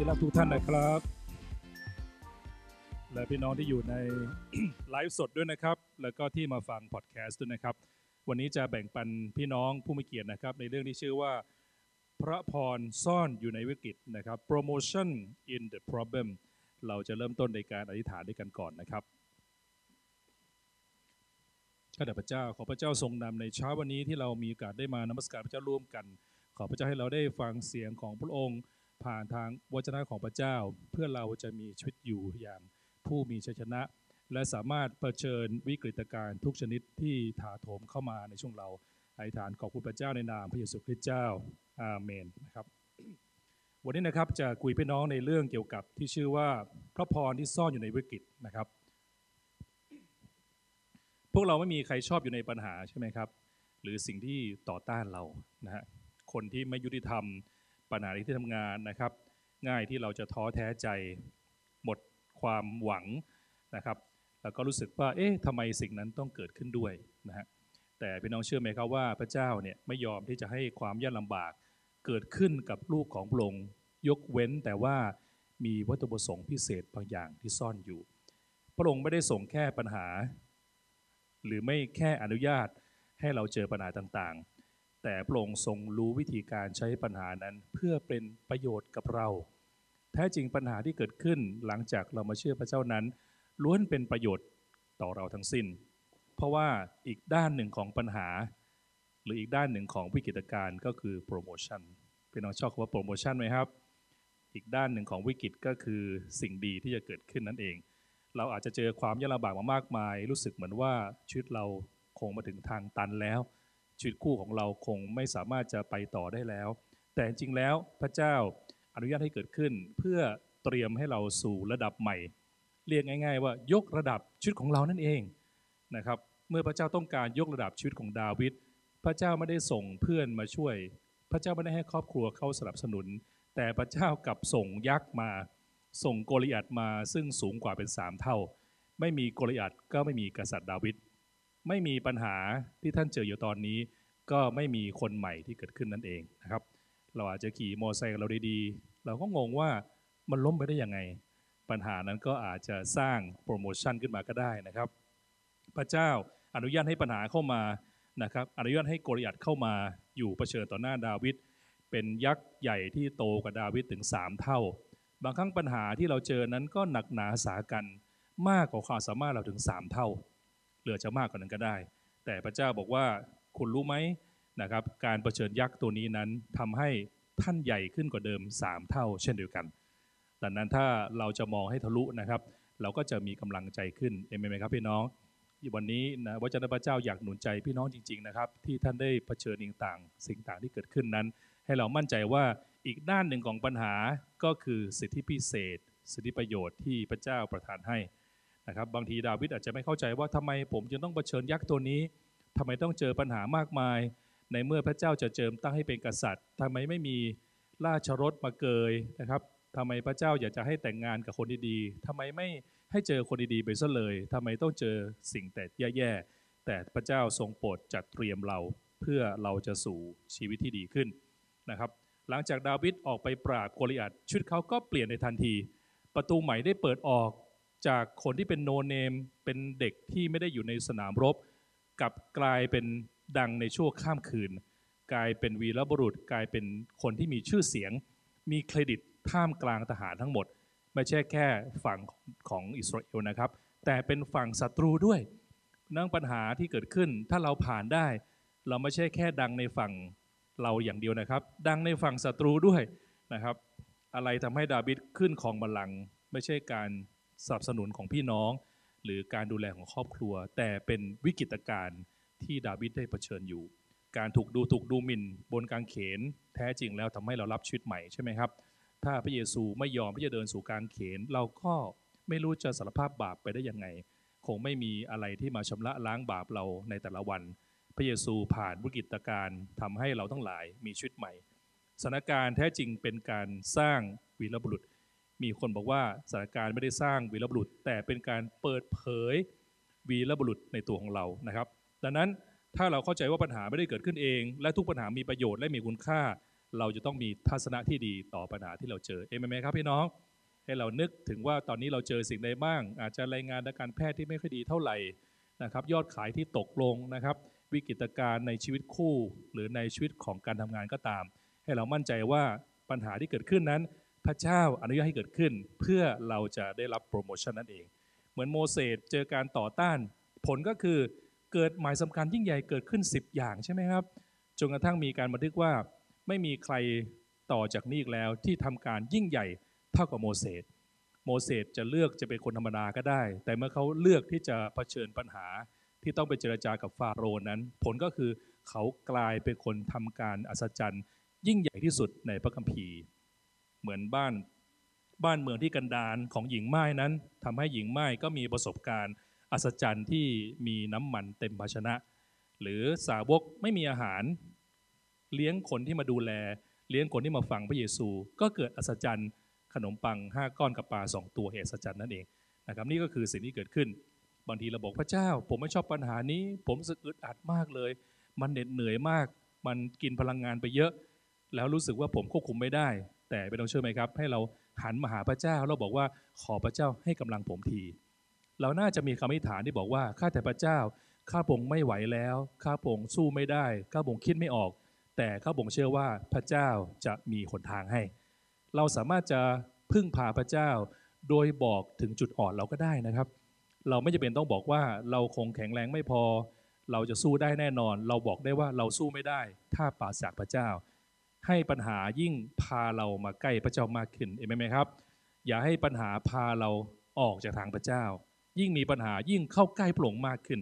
วัสดีพี่น้องที่รักทุกท่านนะครับ และพี่น้องที่อยู่ในไลฟ์สดด้วยนะครับ แล้วก็ที่มาฟังพอดแคสต์ด้วยนะครับ วันนี้จะแบ่งปันพี่น้องผู้มีเกียรตินะครับ ในเรื่องที่ชื่อว่าพระพรซ่อนอยู่ในวิกฤตนะครับ promotion in the problem เราจะเริ่มต้นในการอธิษฐานด้วยกันก่อนนะครับข้าแต่พระเจ้าขอพระเจ้าทรงนำในเช้าวันนี้ที่เรามีโอกาสได้มานมัสการพระเจ้าร่วมกัน ขอพระเจ้าให้เราได้ฟังเสียงของพระองค์ ผ่านทางวจนะของพระเจ้า เพื่อเราจะมีชีวิตอยู่อย่างผู้มีชัยชนะ และสามารถเผชิญวิกฤตการณ์ทุกชนิดที่ถาโถมเข้ามาในช่วงเราอธิษฐานขอบคุณพระเจ้าในนามพระเยซูคริสต์เจ้าอาเมนนะครับวันนี้นะครับจะคุยพี่น้องในเรื่องเกี่ยวกับที่ชื่อว่าพระพรที่ซ่อนอยู่ในวิกฤตนะครับ พวกเราไม่มีใครชอบอยู่ในปัญหาใช่ไหมครับ หรือสิ่งที่ต่อต้านเรานะฮะคนที่ไม่ยุติธรรม ปัญหาในที่ทำงานนะครับ ง่ายที่เราจะท้อแท้ใจหมดความหวังนะครับ แล้วก็รู้สึกว่าเอ๊ะทำไมสิ่งนั้นต้องเกิดขึ้นด้วยนะฮะแต่พี่น้องเชื่อไหมครับว่าพระเจ้าเนี่ยไม่ยอมที่จะให้ความยากลำบากเกิดขึ้นกับลูกของพระองค์ยกเว้นแต่ว่ามีวัตถุประสงค์พิเศษบางอย่างที่ซ่อนอยู่ พระองค์ไม่ได้ส่งแค่ปัญหา หรือไม่แค่อนุญาตให้เราเจอปัญหาต่าง แต่พระองค์ทรงรู้วิธีการใช้ปัญหานั้นเพื่อเป็นประโยชน์กับเรา แท้จริงปัญหาที่เกิดขึ้นหลังจากเรามาเชื่อพระเจ้านั้น ล้วนเป็นประโยชน์ต่อเราทั้งสิ้น เพราะว่าอีกด้านหนึ่งของปัญหา หรืออีกด้านหนึ่งของวิกฤตการณ์ก็คือโปรโมชั่นพี่น้องชอบคำว่าโปรโมชั่นไหมครับ อีกด้านหนึ่งของวิกฤตก็คือสิ่งดีที่จะเกิดขึ้นนั่นเอง เราอาจจะเจอความยากลำบากมามากมาย รู้สึกเหมือนว่าชีวิตเราคงมาถึงทางตันแล้ว ชีวิตคู่ของเราคงไม่สามารถจะไปต่อได้แล้ว แต่จริงๆแล้วพระเจ้าอนุญาตให้เกิดขึ้น เพื่อเตรียมให้เราสู่ระดับใหม่ เรียกง่าย ๆ ว่ายกระดับชีวิตของเรานั่นเองนะครับเมื่อพระเจ้าต้องการยกระดับชีวิตของดาวิดพระเจ้าไม่ได้ส่งเพื่อนมาช่วย พระเจ้าไม่ได้ให้ครอบครัวเข้าสนับสนุน แต่พระเจ้ากลับส่งยักษ์มา ส่งโกลิอัตมาซึ่งสูงกว่าเป็นสามเท่า ไม่มีโกลิอัตก็ไม่มีกษัตริย์ดาวิด ไม่มีปัญหาที่ท่านเจออยู่ตอนนี้ ก็ไม่มีคนใหม่ที่เกิดขึ้นนั่นเองนะครับ เราอาจจะขี่มอเตอร์ไซค์เราดีๆ เราก็งงว่ามันล้มไปได้ยังไง ปัญหานั้นก็อาจจะสร้างโปรโมชั่นขึ้นมาก็ได้นะครับ พระเจ้าอนุญาตให้ปัญหาเข้ามานะครับ อนุญาตให้โกริอัตเข้ามาอยู่เผชิญต่อหน้าดาวิดเป็นยักษ์ใหญ่ที่โตกว่าดาวิดถึง 3 เท่า บางครั้งปัญหาที่เราเจอนั้นก็หนักหนาสากันมากกว่าความสามารถเราถึง 3 เท่า เหลือจะมากกว่านั้นก็ได้ แต่พระเจ้าบอกว่าคุณรู้ไหมนะครับ การเผชิญยักษ์ตัวนี้นั้นทำให้ท่านใหญ่ขึ้นกว่าเดิม 3 เท่า เช่นเดียวกัน ดังนั้นถ้าเราจะมองให้ทะลุนะครับ เราก็จะมีกำลังใจขึ้นเอเมนไหมครับพี่น้องวันนี้นะวจนะพระเจ้าอยากหนุนใจพี่น้องจริง ๆนะครับ ที่ท่านได้เผชิญสิ่งต่าง สิ่งต่างที่เกิดขึ้นนั้น ให้เรามั่นใจว่าอีกด้านหนึ่งของปัญหาก็คือสิทธิพิเศษ สิทธิประโยชน์ที่พระเจ้าประทานให้ นะครับบางทีดาวิดอาจจะไม่เข้าใจว่าทำไมผมจึงต้องเผชิญยักษ์ตัวนี้ทำไมต้องเจอปัญหามากมาย ในเมื่อพระเจ้าจะเจิมตั้งให้เป็นกษัตริย์ทำไมไม่มีราชรถมาเกยนะครับทำไมพระเจ้าอยากจะให้แต่งงานกับคนดีๆทำไมไม่ให้เจอคนดีๆไปซะเลยทำไมต้องเจอสิ่งแต่แย่ๆแต่พระเจ้าทรงโปรดจัดเตรียมเราเพื่อเราจะสู่ชีวิตที่ดีขึ้นนะครับหลังจากดาวิดออกไปปราบโกลิอัตชีวิตเขาก็เปลี่ยนในทันที ประตูใหม่ได้เปิดออก จากคนที่เป็นโนเนม เป็นเด็กที่ไม่ได้อยู่ในสนามรบกลับกลายเป็นดังในชั่วข้ามคืน กลายเป็นวีรบุรุษ กลายเป็นคนที่มีชื่อเสียง มีเครดิตท่ามกลางทหารทั้งหมด ไม่ใช่แค่ฝั่งของอิสราเอลนะครับ แต่เป็นฝั่งศัตรูด้วย นั่งปัญหาที่เกิดขึ้นถ้าเราผ่านได้ เราไม่ใช่แค่ดังในฝั่งเราอย่างเดียวนะครับ ดังในฝั่งศัตรูด้วยนะครับ อะไรทำให้ดาวิดขึ้นของบัลลังก์ไม่ใช่การ สนับสนุนของพี่น้อง หรือการดูแลของครอบครัว แต่เป็นวิกฤตการณ์ที่ดาวิดได้เผชิญอยู่ การถูกดูถูกดูหมิ่น บนกางเขน แท้จริงแล้วทำให้เรารับชีวิตใหม่ใช่ไหมครับ ถ้าพระเยซูไม่ยอมที่จะเดินสู่กางเขน เราก็ไม่รู้จะสารภาพบาปไปได้ยังไง คงไม่มีอะไรที่มาชำระล้างบาปเราในแต่ละวัน พระเยซูผ่านวิกฤตการณ์ทำให้เราทั้งหลายมีชีวิตใหม่สถานการณ์แท้จริงเป็นการสร้างวีรบุรุษ มีคนบอกว่าสถานการณ์ไม่ได้สร้างวีรบุรุษ แต่เป็นการเปิดเผยวีรบุรุษในตัวของเรานะครับ ดังนั้นถ้าเราเข้าใจว่าปัญหาไม่ได้เกิดขึ้นเอง และทุกปัญหามีประโยชน์และมีคุณค่า เราจะต้องมีทัศนะที่ดีต่อปัญหาที่เราเจอเอเมนไหมครับพี่น้อง ให้เรานึกถึงว่าตอนนี้เราเจอสิ่งใดบ้าง อาจจะรายงานทางการแพทย์ที่ไม่ค่อยดีเท่าไหร่นะครับ ยอดขายที่ตกลงนะครับ วิกฤตการณ์ในชีวิตคู่ หรือในชีวิตของการทำงานก็ตาม ให้เรามั่นใจว่าปัญหาที่เกิดขึ้นนั้น พระเจ้าอนุญาตให้เกิดขึ้น เพื่อเราจะได้รับโปรโมชั่นนั่นเอง เหมือนโมเสสเจอการต่อต้าน ผลก็คือเกิดหมายสำคัญยิ่งใหญ่เกิดขึ้น 10 อย่างใช่ไหมครับจนกระทั่งมีการบันทึกว่าไม่มีใครต่อจากนี้อีกแล้วที่ทำการยิ่งใหญ่เท่ากับโมเสสโมเสสจะเลือกจะเป็นคนธรรมดาก็ได้ แต่เมื่อเขาเลือกที่จะเผชิญปัญหาที่ต้องไปเจรจากับฟาโรห์นั้น ผลก็คือเขากลายเป็นคนทำการอัศจรรย์ ยิ่งใหญ่ที่สุดในพระคัมภีร์ เหมือนบ้านบ้านเมืองที่กันดารของหญิงไม้นั้นทำให้หญิงไม้ก็มีประสบการณ์อัศจรรย์ที่มีน้ำมันเต็มภาชนะ หรือสาวกไม่มีอาหาร เลี้ยงคนที่มาดูแล เลี้ยงคนที่มาฟังพระเยซู ก็เกิดอัศจรรย์ขนมปัง 5 ก้อนกับปลา 2 ตัวเหตุอัศจรรย์นั่นเองนะครับนี่ก็คือสิ่งที่เกิดขึ้น บางทีเราบอกพระเจ้า ผมไม่ชอบปัญหานี้ ผมรู้สึกอึดอัดมากเลย มันเหน็ดเหนื่อยมาก มันกินพลังงานไปเยอะ แล้วรู้สึกว่าผมควบคุมไม่ได้ แต่ไม่ต้องเชื่อไหมครับ ให้เราหันมาหาพระเจ้าเราบอกว่าขอพระเจ้าให้กำลังผมทีเราน่าจะมีคำอธิษฐานที่บอกว่าข้าแต่พระเจ้าข้าพงไม่ไหวแล้วข้าพงสู้ไม่ได้ข้าพงคิดไม่ออก แต่ข้าพงเชื่อว่าพระเจ้าจะมีหนทางให้ เราสามารถจะพึ่งพาพระเจ้า โดยบอกถึงจุดอ่อนเราก็ได้นะครับ เราไม่จำเป็นต้องบอกว่าเราคงแข็งแรงไม่พอ เราจะสู้ได้แน่นอน เราบอกได้ว่าเราสู้ไม่ได้ ถ้าปราศจากพระเจ้า ให้ปัญหายิ่งพาเรามาใกล้พระเจ้ามากขึ้นเห็นไหมครับ อย่าให้ปัญหาพาเราออกจากทางพระเจ้า ยิ่งมีปัญหายิ่งเข้าใกล้พระองค์มากขึ้น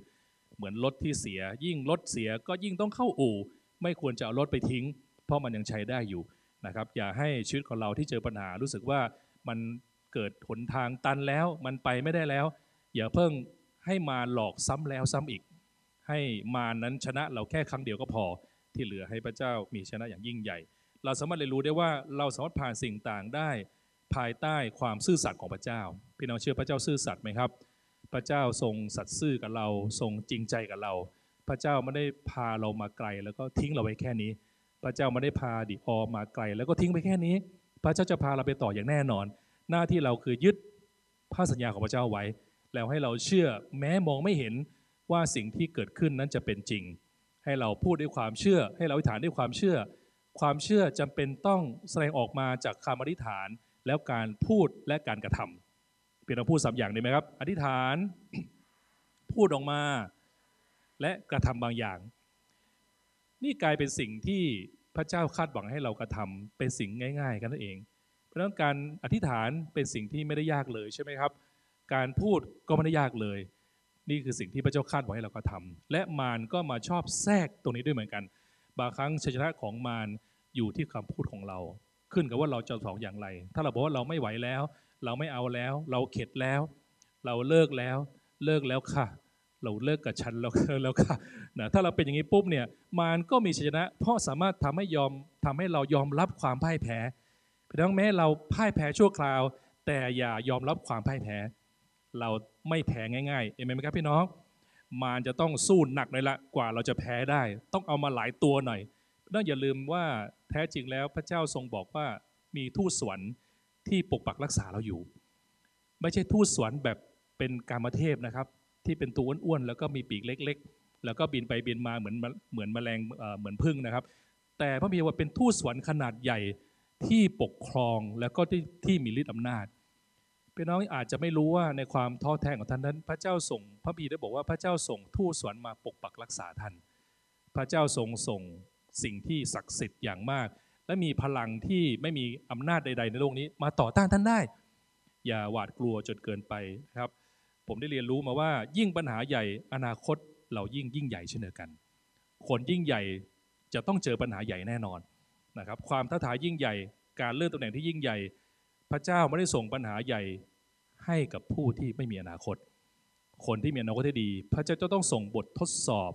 เหมือนรถที่เสีย ยิ่งรถเสียก็ยิ่งต้องเข้าอู่ ไม่ควรจะเอารถไปทิ้ง เพราะมันยังใช้ได้อยู่นะครับ อย่าให้ชีวิตของเราที่เจอปัญหารู้สึกว่ามันเกิดหนทางตันแล้ว มันไปไม่ได้แล้ว อย่าเพิ่งให้มาหลอกซ้ำแล้วซ้ำอีก ให้มานั้นชนะเราแค่ครั้งเดียวก็พอ ที่เหลือให้พระเจ้ามีชนะอย่างยิ่งใหญ่ เราสามารถเรียนรู้ได้ว่าเราสามารถผ่านสิ่งต่างได้ภายใต้ความซื่อสัตย์ของพระเจ้า พี่น้องเชื่อพระเจ้าซื่อสัตย์ไหมครับ พระเจ้าทรงสัตย์ซื่อกับเรา ทรงจริงใจกับเรา พระเจ้าไม่ได้พาเรามาไกล แล้วก็ทิ้งเราไว้แค่นี้ พระเจ้าไม่ได้พาดิออมาไกล แล้วก็ทิ้งไปแค่นี้ พระเจ้าจะพาเราไปต่ออย่างแน่นอน หน้าที่เราคือยึดพระสัญญาของพระเจ้าไว้ แล้วให้เราเชื่อแม้มองไม่เห็นว่าสิ่งที่เกิดขึ้นนั้นจะเป็นจริง ให้เราพูดด้วยความเชื่อ ให้เราอธิษฐานด้วยความเชื่อ ความเชื่อจำเป็นต้องแสดงออกมาจากคำอธิษฐานแล้วการพูดและการกระทำเพียงเราพูดสามอย่างได้ไหมครับ อธิษฐานพูดออกมา และกระทำบางอย่าง นี่กลายเป็นสิ่งที่พระเจ้าคาดหวังให้เรากระทำเป็นสิ่งง่าย ๆ กันนั่นเอง เพราะฉะนั้นการอธิษฐานเป็นสิ่งที่ไม่ได้ยากเลยใช่ไหมครับ การพูดก็ไม่ได้ยากเลย นี่คือสิ่งที่พระเจ้าคาดหวังให้เรากระทำและมารก็มาชอบแทรกตรงนี้ด้วยเหมือนกัน บางครั้งชัยชนะของมารอยู่ที่คำพูดของเรา ขึ้นกับว่าเราจะสองอย่างไร ถ้าเราบอกว่าเราไม่ไหวแล้ว เราไม่เอาแล้ว เราเข็ดแล้ว เราเลิกแล้ว เลิกแล้วค่ะ เราเลิกกับฉันแล้วแล้วค่ะนะถ้าเราเป็นอย่างนี้ปุ๊บเนี่ยมารก็มีชัยชนะ เพราะสามารถทำให้ยอมทำให้เรายอมรับความพ่ายแพ้เพียงแม้เราพ่ายแพ้ชั่วคราว แต่อย่ายอมรับความพ่ายแพ้ เราไม่แพ้ง่ายๆเอเมนไหมครับพี่น้อง มารจะต้องสู้หนักเลยละกว่าเราจะแพ้ได้ ต้องเอามาหลายตัวหน่อยต้องอย่าลืมว่าแท้จริงแล้วพระเจ้าทรงบอกว่ามีทูตสวรรค์ที่ปกปักรักษาเราอยู่ ไม่ใช่ทูตสวรรค์แบบเป็นการมเทพนะครับ ที่เป็นตัวอ้วนๆแล้วก็มีปีกเล็ก ๆ แล้วก็บินไปบินมาเหมือนเหมือนแมลงเหมือนพึ่งนะครับ แต่พระบิดาว่าเป็นทูตสวรรค์ขนาดใหญ่ที่ปกครองแล้วก็ที่ที่มีฤทธิ์อำนาจ พี่น้องอาจจะไม่รู้ว่าในความท้อแท้ของท่านนั้น พระเจ้าส่งพระบีได้บอกว่าพระเจ้าส่งทูตสวรรค์มาปกปักรักษาท่าน พระเจ้าทรงส่งสิ่งที่ศักดิ์สิทธิ์อย่างมาก และมีพลังที่ไม่มีอำนาจใด ๆ ในโลกนี้ มาต่อต้านท่านได้ อย่าหวาดกลัวจนเกินไปนะครับ ผมได้เรียนรู้มาว่า ยิ่งปัญหาใหญ่อนาคตเรายิ่งยิ่งใหญ่เช่นเดียวกัน คนยิ่งใหญ่จะต้องเจอปัญหาใหญ่แน่นอนนะครับความท้าทายยิ่งใหญ่ การเลื่อนตำแหน่งที่ยิ่งใหญ่ พระเจ้าไม่ได้ส่งปัญหาใหญ่ให้กับผู้ที่ไม่มีอนาคต คนที่มีอนาคตที่ดี พระเจ้าจะต้องส่งบททดสอบ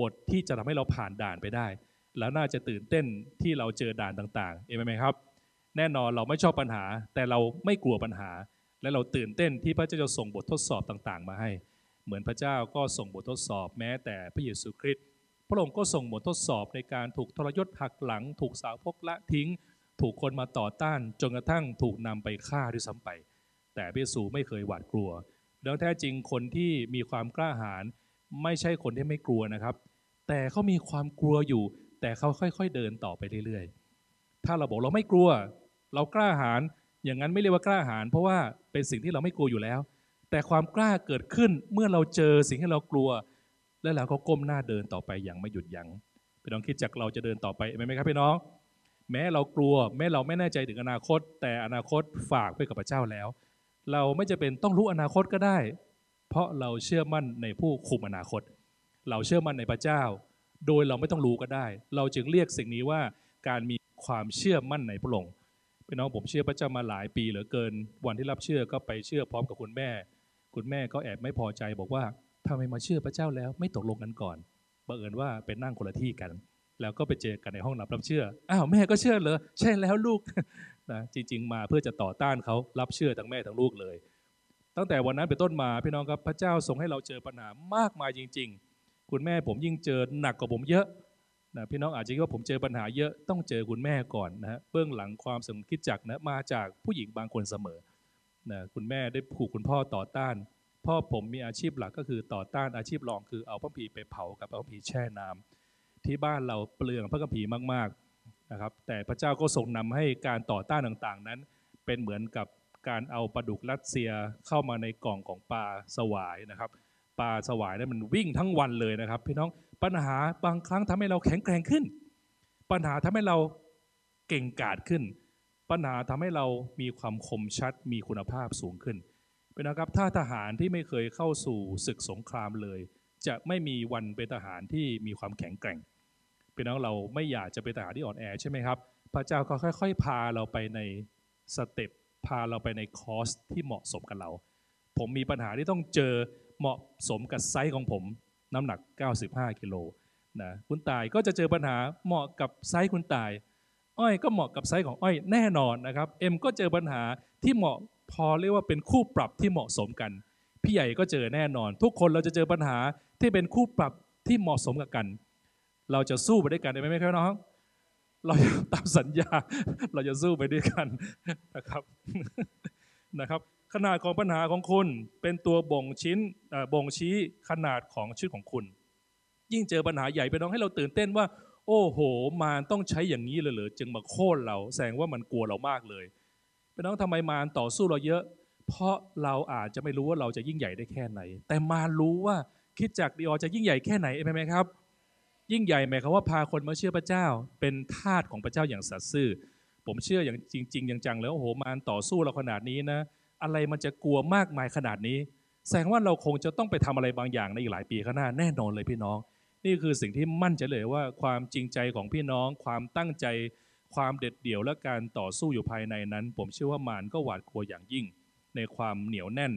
บทที่จะทำให้เราผ่านด่านไปได้ แล้วน่าจะตื่นเต้นที่เราเจอด่านต่างๆเองไหมครับ แน่นอนเราไม่ชอบปัญหา แต่เราไม่กลัวปัญหา และเราตื่นเต้นที่พระเจ้าจะส่งบททดสอบต่างๆ มาให้ เหมือนพระเจ้าก็ส่งบททดสอบแม้แต่พระเยซูคริสต์พระองค์ก็ส่งบททดสอบในการถูกทรยศหักหลัง ถูกสาวพกละทิ้ง ถูกคนมาต่อต้านจนกระทั่งถูกนำไปฆ่าด้วยซ้ำไป แต่พระเยซูไม่เคยหวาดกลัว แล้วแท้จริงคนที่มีความกล้าหาญไม่ใช่คนที่ไม่กลัวนะครับ แต่เขามีความกลัวอยู่ แต่เขาค่อย ๆ เดินต่อไปเรื่อยๆ ถ้าเราบอกเราไม่กลัว เรากล้าหาญอย่างนั้นไม่เรียกว่ากล้าหาญเพราะว่าเป็นสิ่งที่เราไม่กลัวอยู่แล้ว แต่ความกล้าเกิดขึ้นเมื่อเราเจอสิ่งที่เรากลัว และเราก็ก้มหน้าเดินต่อไปอย่างไม่หยุดยัง้งพี่น้องคิดจากเราจะเดินต่อไปไหมครับพี่น้อง แม้เรากลัว แม้เราไม่แน่ใจถึงอนาคต แต่อนาคตฝากไว้กับพระเจ้าแล้ว เราไม่จะเป็นต้องรู้อนาคตก็ได้ เพราะเราเชื่อมั่นในผู้คุมอนาคต เราเชื่อมั่นในพระเจ้า โดยเราไม่ต้องรู้ก็ได้ เราจึงเรียกสิ่งนี้ว่าการมีความเชื่อมั่นในพระองค์พี่น้องผมเชื่อพระเจ้ามาหลายปีเหลือเกิน วันที่รับเชื่อก็ไปเชื่อพร้อมกับคุณแม่ คุณแม่ก็แอบไม่พอใจบอกว่าทำไมมาเชื่อพระเจ้าแล้วไม่ตกลงกันก่อนบังเอิญว่าเป็นนั่งคนละที่กัน แล้วก็ไปเจอกันในห้องรับรับเชื่อ อ้าวแม่ก็เชื่อเหรอ ใช่แล้วลูกนะจริง ๆ มาเพื่อจะต่อต้านเขารับเชื่อทั้งแม่ทั้งลูกเลย ตั้งแต่วันนั้นเป็นต้นมาพี่น้องครับพระเจ้าทรงให้เราเจอปัญหามากมายจริง ๆ คุณแม่ผมยิ่งเจอหนักกว่าผมเยอะนะพี่น้องอาจจะคิดว่าผมเจอปัญหาเยอะต้องเจอคุณแม่ก่อนนะฮะเบื้องหลังความสมคิดจักนะมาจากผู้หญิงบางคนเสมอนะคุณแม่ได้ผูกคุณพ่อต่อต้าน พ่อผมมีอาชีพหลักก็คือต่อต้านอาชีพรองคือเอาพระผีไปเผากับพระผีแช่น้ำ ที่บ้านเราเปลืองพระกัมภีร์มากๆนะครับ แต่พระเจ้าก็ทรงนำให้การต่อต้านต่างๆ นั้น เป็นเหมือนกับการเอาปลาดุกรัสเซียเข้ามาในกล่องของปลาสวายนะครับปลาสวายนั้นมันวิ่งทั้งวันเลยนะครับ พี่น้องปัญหาบางครั้งทำให้เราแข็งแกร่งขึ้น ปัญหาทำให้เราเก่งกาจขึ้น ปัญหาทำให้เรามีความคมชัดมีคุณภาพสูงขึ้นเป็นนะครับถ้าทหารที่ไม่เคยเข้าสู่ศึกสงครามเลย จะไม่มีวันเป็นทหารที่มีความแข็งแกร่ง พี่น้องเราไม่อยากจะเป็นทหารที่อ่อนแอใช่ไหมครับ พระเจ้าก็ค่อย ๆ พาเราไปใน step พาเราไปในคอร์สที่เหมาะสมกับเรา ผมมีปัญหาที่ต้องเจอเหมาะสมกับไซส์ของผมน้ำหนัก 95กิโลนะคุณต่ายก็จะเจอปัญหาเหมาะกับไซส์คุณต่าย อ้อยก็เหมาะกับไซส์ของอ้อยแน่นอนนะครับเอ็มก็เจอปัญหาที่เหมาะพอเรียกว่าเป็นคู่ปรับที่เหมาะสมกัน พี่ใหญ่ก็เจอแน่นอน ทุกคนเราจะเจอปัญหาที่เป็นคู่ปรับที่เหมาะสมกับกัน เราจะสู้ไปด้วยกันได้ไหมครับน้อง เราตามสัญญา เราจะสู้ไปด้วยกันนะครับนะครับ ขนาดของปัญหาของคุณเป็นตัวบ่งชิ้นบ่งชี้ขนาดของชีวิตของคุณ ยิ่งเจอปัญหาใหญ่ไปน้องให้เราตื่นเต้นว่า โอ้โหมารต้องใช้อย่างนี้เลยเหรอจึงมาโค่นเราแสดงว่ามันกลัวเรามากเลยพี่น้องทำไมมารต่อสู้เราเยอะ เพราะเราอาจจะไม่รู้ว่าเราจะยิ่งใหญ่ได้แค่ไหน แต่มารรู้ว่าคิดจากดีออจะยิ่งใหญ่แค่ไหนใช่ไหมครับ ยิ่งใหญ่หมายความว่าพาคนมาเชื่อพระเจ้า เป็นทาสของพระเจ้าอย่างสัตย์ซื่อ ผมเชื่ออย่างจริงๆอย่างจังแล้วโอ้โหมารต่อสู้เราขนาดนี้นะ อะไรมันจะกลัวมากมายขนาดนี้ แสดงว่าเราคงจะต้องไปทำอะไรบางอย่างในอีกหลายปีข้างหน้าแน่นอนเลยพี่น้อง นี่คือสิ่งที่มั่นใจเลยว่าความจริงใจของพี่น้อง ความตั้งใจ ความเด็ดเดี่ยวและการต่อสู้อยู่ภายในนั้น ผมเชื่อว่ามารก็หวาดกลัวอย่างยิ่ง ในความเหนียวแน่น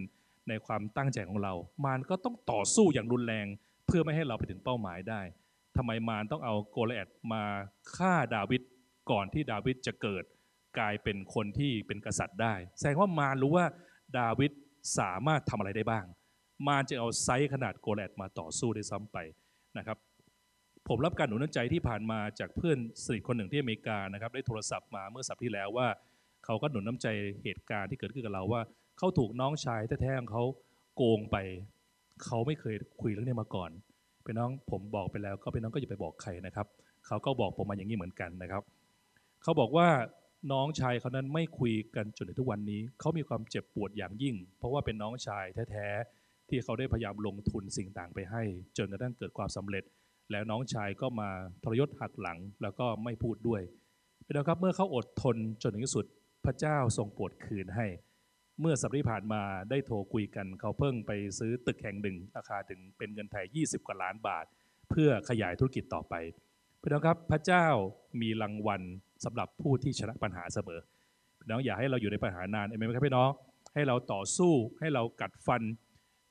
ในความตั้งใจของเรา มารก็ต้องต่อสู้อย่างรุนแรง เพื่อไม่ให้เราไปถึงเป้าหมายได้ ทำไมมารต้องเอาโกไลแอทมาฆ่าดาวิดก่อนที่ดาวิดจะเกิดกลายเป็นคนที่เป็นกษัตริย์ได้ แสดงว่ามารรู้ว่าดาวิดสามารถทำอะไรได้บ้าง มารจะเอาไซส์ขนาดโกไลแอทมาต่อสู้ด้วยซ้ำไปนะครับ ผมรับการหนุนใจที่ผ่านมาจากเพื่อนสนิทคนหนึ่งที่อเมริกานะครับได้โทรศัพท์มาเมื่อสัปดาห์ที่แล้วว่า เขาก็หนุนน้าใจเหตุการณ์ที่เกิดขึ้นกับเราว่าเขาถูกน้องชายแท้ๆของเขาโกงไป เขาไม่เคยคุยเรื่องนี้มาก่อน เป็นน้องผมบอกไปแล้ว ก็เป็นน้องก็อย่าไปบอกใครนะครับ เขาก็บอกผมมาอย่างนี้เหมือนกันนะครับ เขาบอกว่าน้องชายเขานั้นไม่คุยกันจนถึงทุกวันนี้ เขามีความเจ็บปวดอย่างยิ่ง เพราะว่าเป็นน้องชายแท้ๆที่เขาได้พยายามลงทุนสิ่งต่างไปให้ จนกระทั่งเกิดความสำเร็จ แล้วน้องชายก็มาทรยศหักหลังแล้วก็ไม่พูดด้วยพี่น้องครับเมื่อเขาอดทนจนถึงที่สุดพระเจ้าทรงโปรดคืนให้ เมื่อสัปดาห์ผ่านมาได้โทรคุยกัน เขาเพิ่งไปซื้อตึกแห่งหนึ่งราคาถึงเป็นเงินไทย 20 กว่าล้านบาท เพื่อขยายธุรกิจต่อไปพี่น้องครับพระเจ้ามีรางวัลสำหรับผู้ที่ชนะปัญหาเสมอพี่น้องอย่าให้เราอยู่ในปัญหานานเอเมนไหมครับพี่น้องให้เราต่อสู้ให้เรากัดฟัน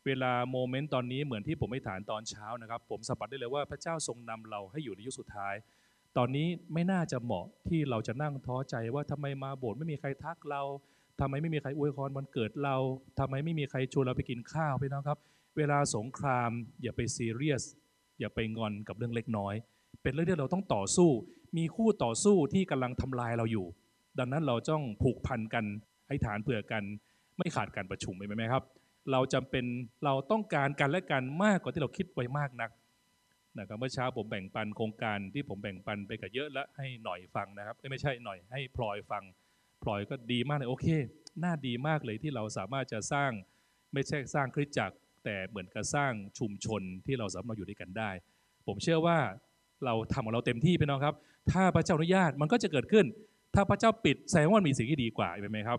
เวลาโมเมนต์ตอนนี้เหมือนที่ผมไม่ฐานตอนเช้านะครับ ผมสัมผัสได้เลยว่าพระเจ้าทรงนำเราให้อยู่ในยุคสุดท้าย ตอนนี้ไม่น่าจะเหมาะที่เราจะนั่งท้อใจว่าทำไมมาโบสถ์ไม่มีใครทักเรา ทำไมไม่มีใครอวยพรวันเกิดเราทำไมไม่มีใครชวนเราไปกินข้าวพี่น้องครับ เวลาสงครามอย่าไปซีเรียส อย่าไปงอนกับเรื่องเล็กน้อย เป็นเรื่องที่เราต้องต่อสู้ มีคู่ต่อสู้ที่กำลังทำลายเราอยู่ ดังนั้นเราต้องผูกพันกันให้ฐานเผื่อกัน ไม่ขาดการประชุมเห็นไหมครับ เราจำเป็นเราต้องการกันและกันมากกว่าที่เราคิดไว้มากนักนะครับเมื่อเช้าผมแบ่งปันโครงการที่ผมแบ่งปันไปกับเยอะและให้หน่อยฟังนะครับไม่ใช่หน่อยให้พลอยฟัง พลอยก็ดีมากเลยโอเค น่าดีมากเลยที่เราสามารถจะสร้างไม่ใช่สร้างคริสตจักร แต่เหมือนกับสร้างชุมชนที่เราสามารถอยู่ด้วยกันได้ ผมเชื่อว่าเราทำของเราเต็มที่พี่น้องครับ ถ้าพระเจ้าอนุญาตมันก็จะเกิดขึ้น ถ้าพระเจ้าปิดแสดงว่ามีสิ่งที่ดีกว่าเป็นไหมครับ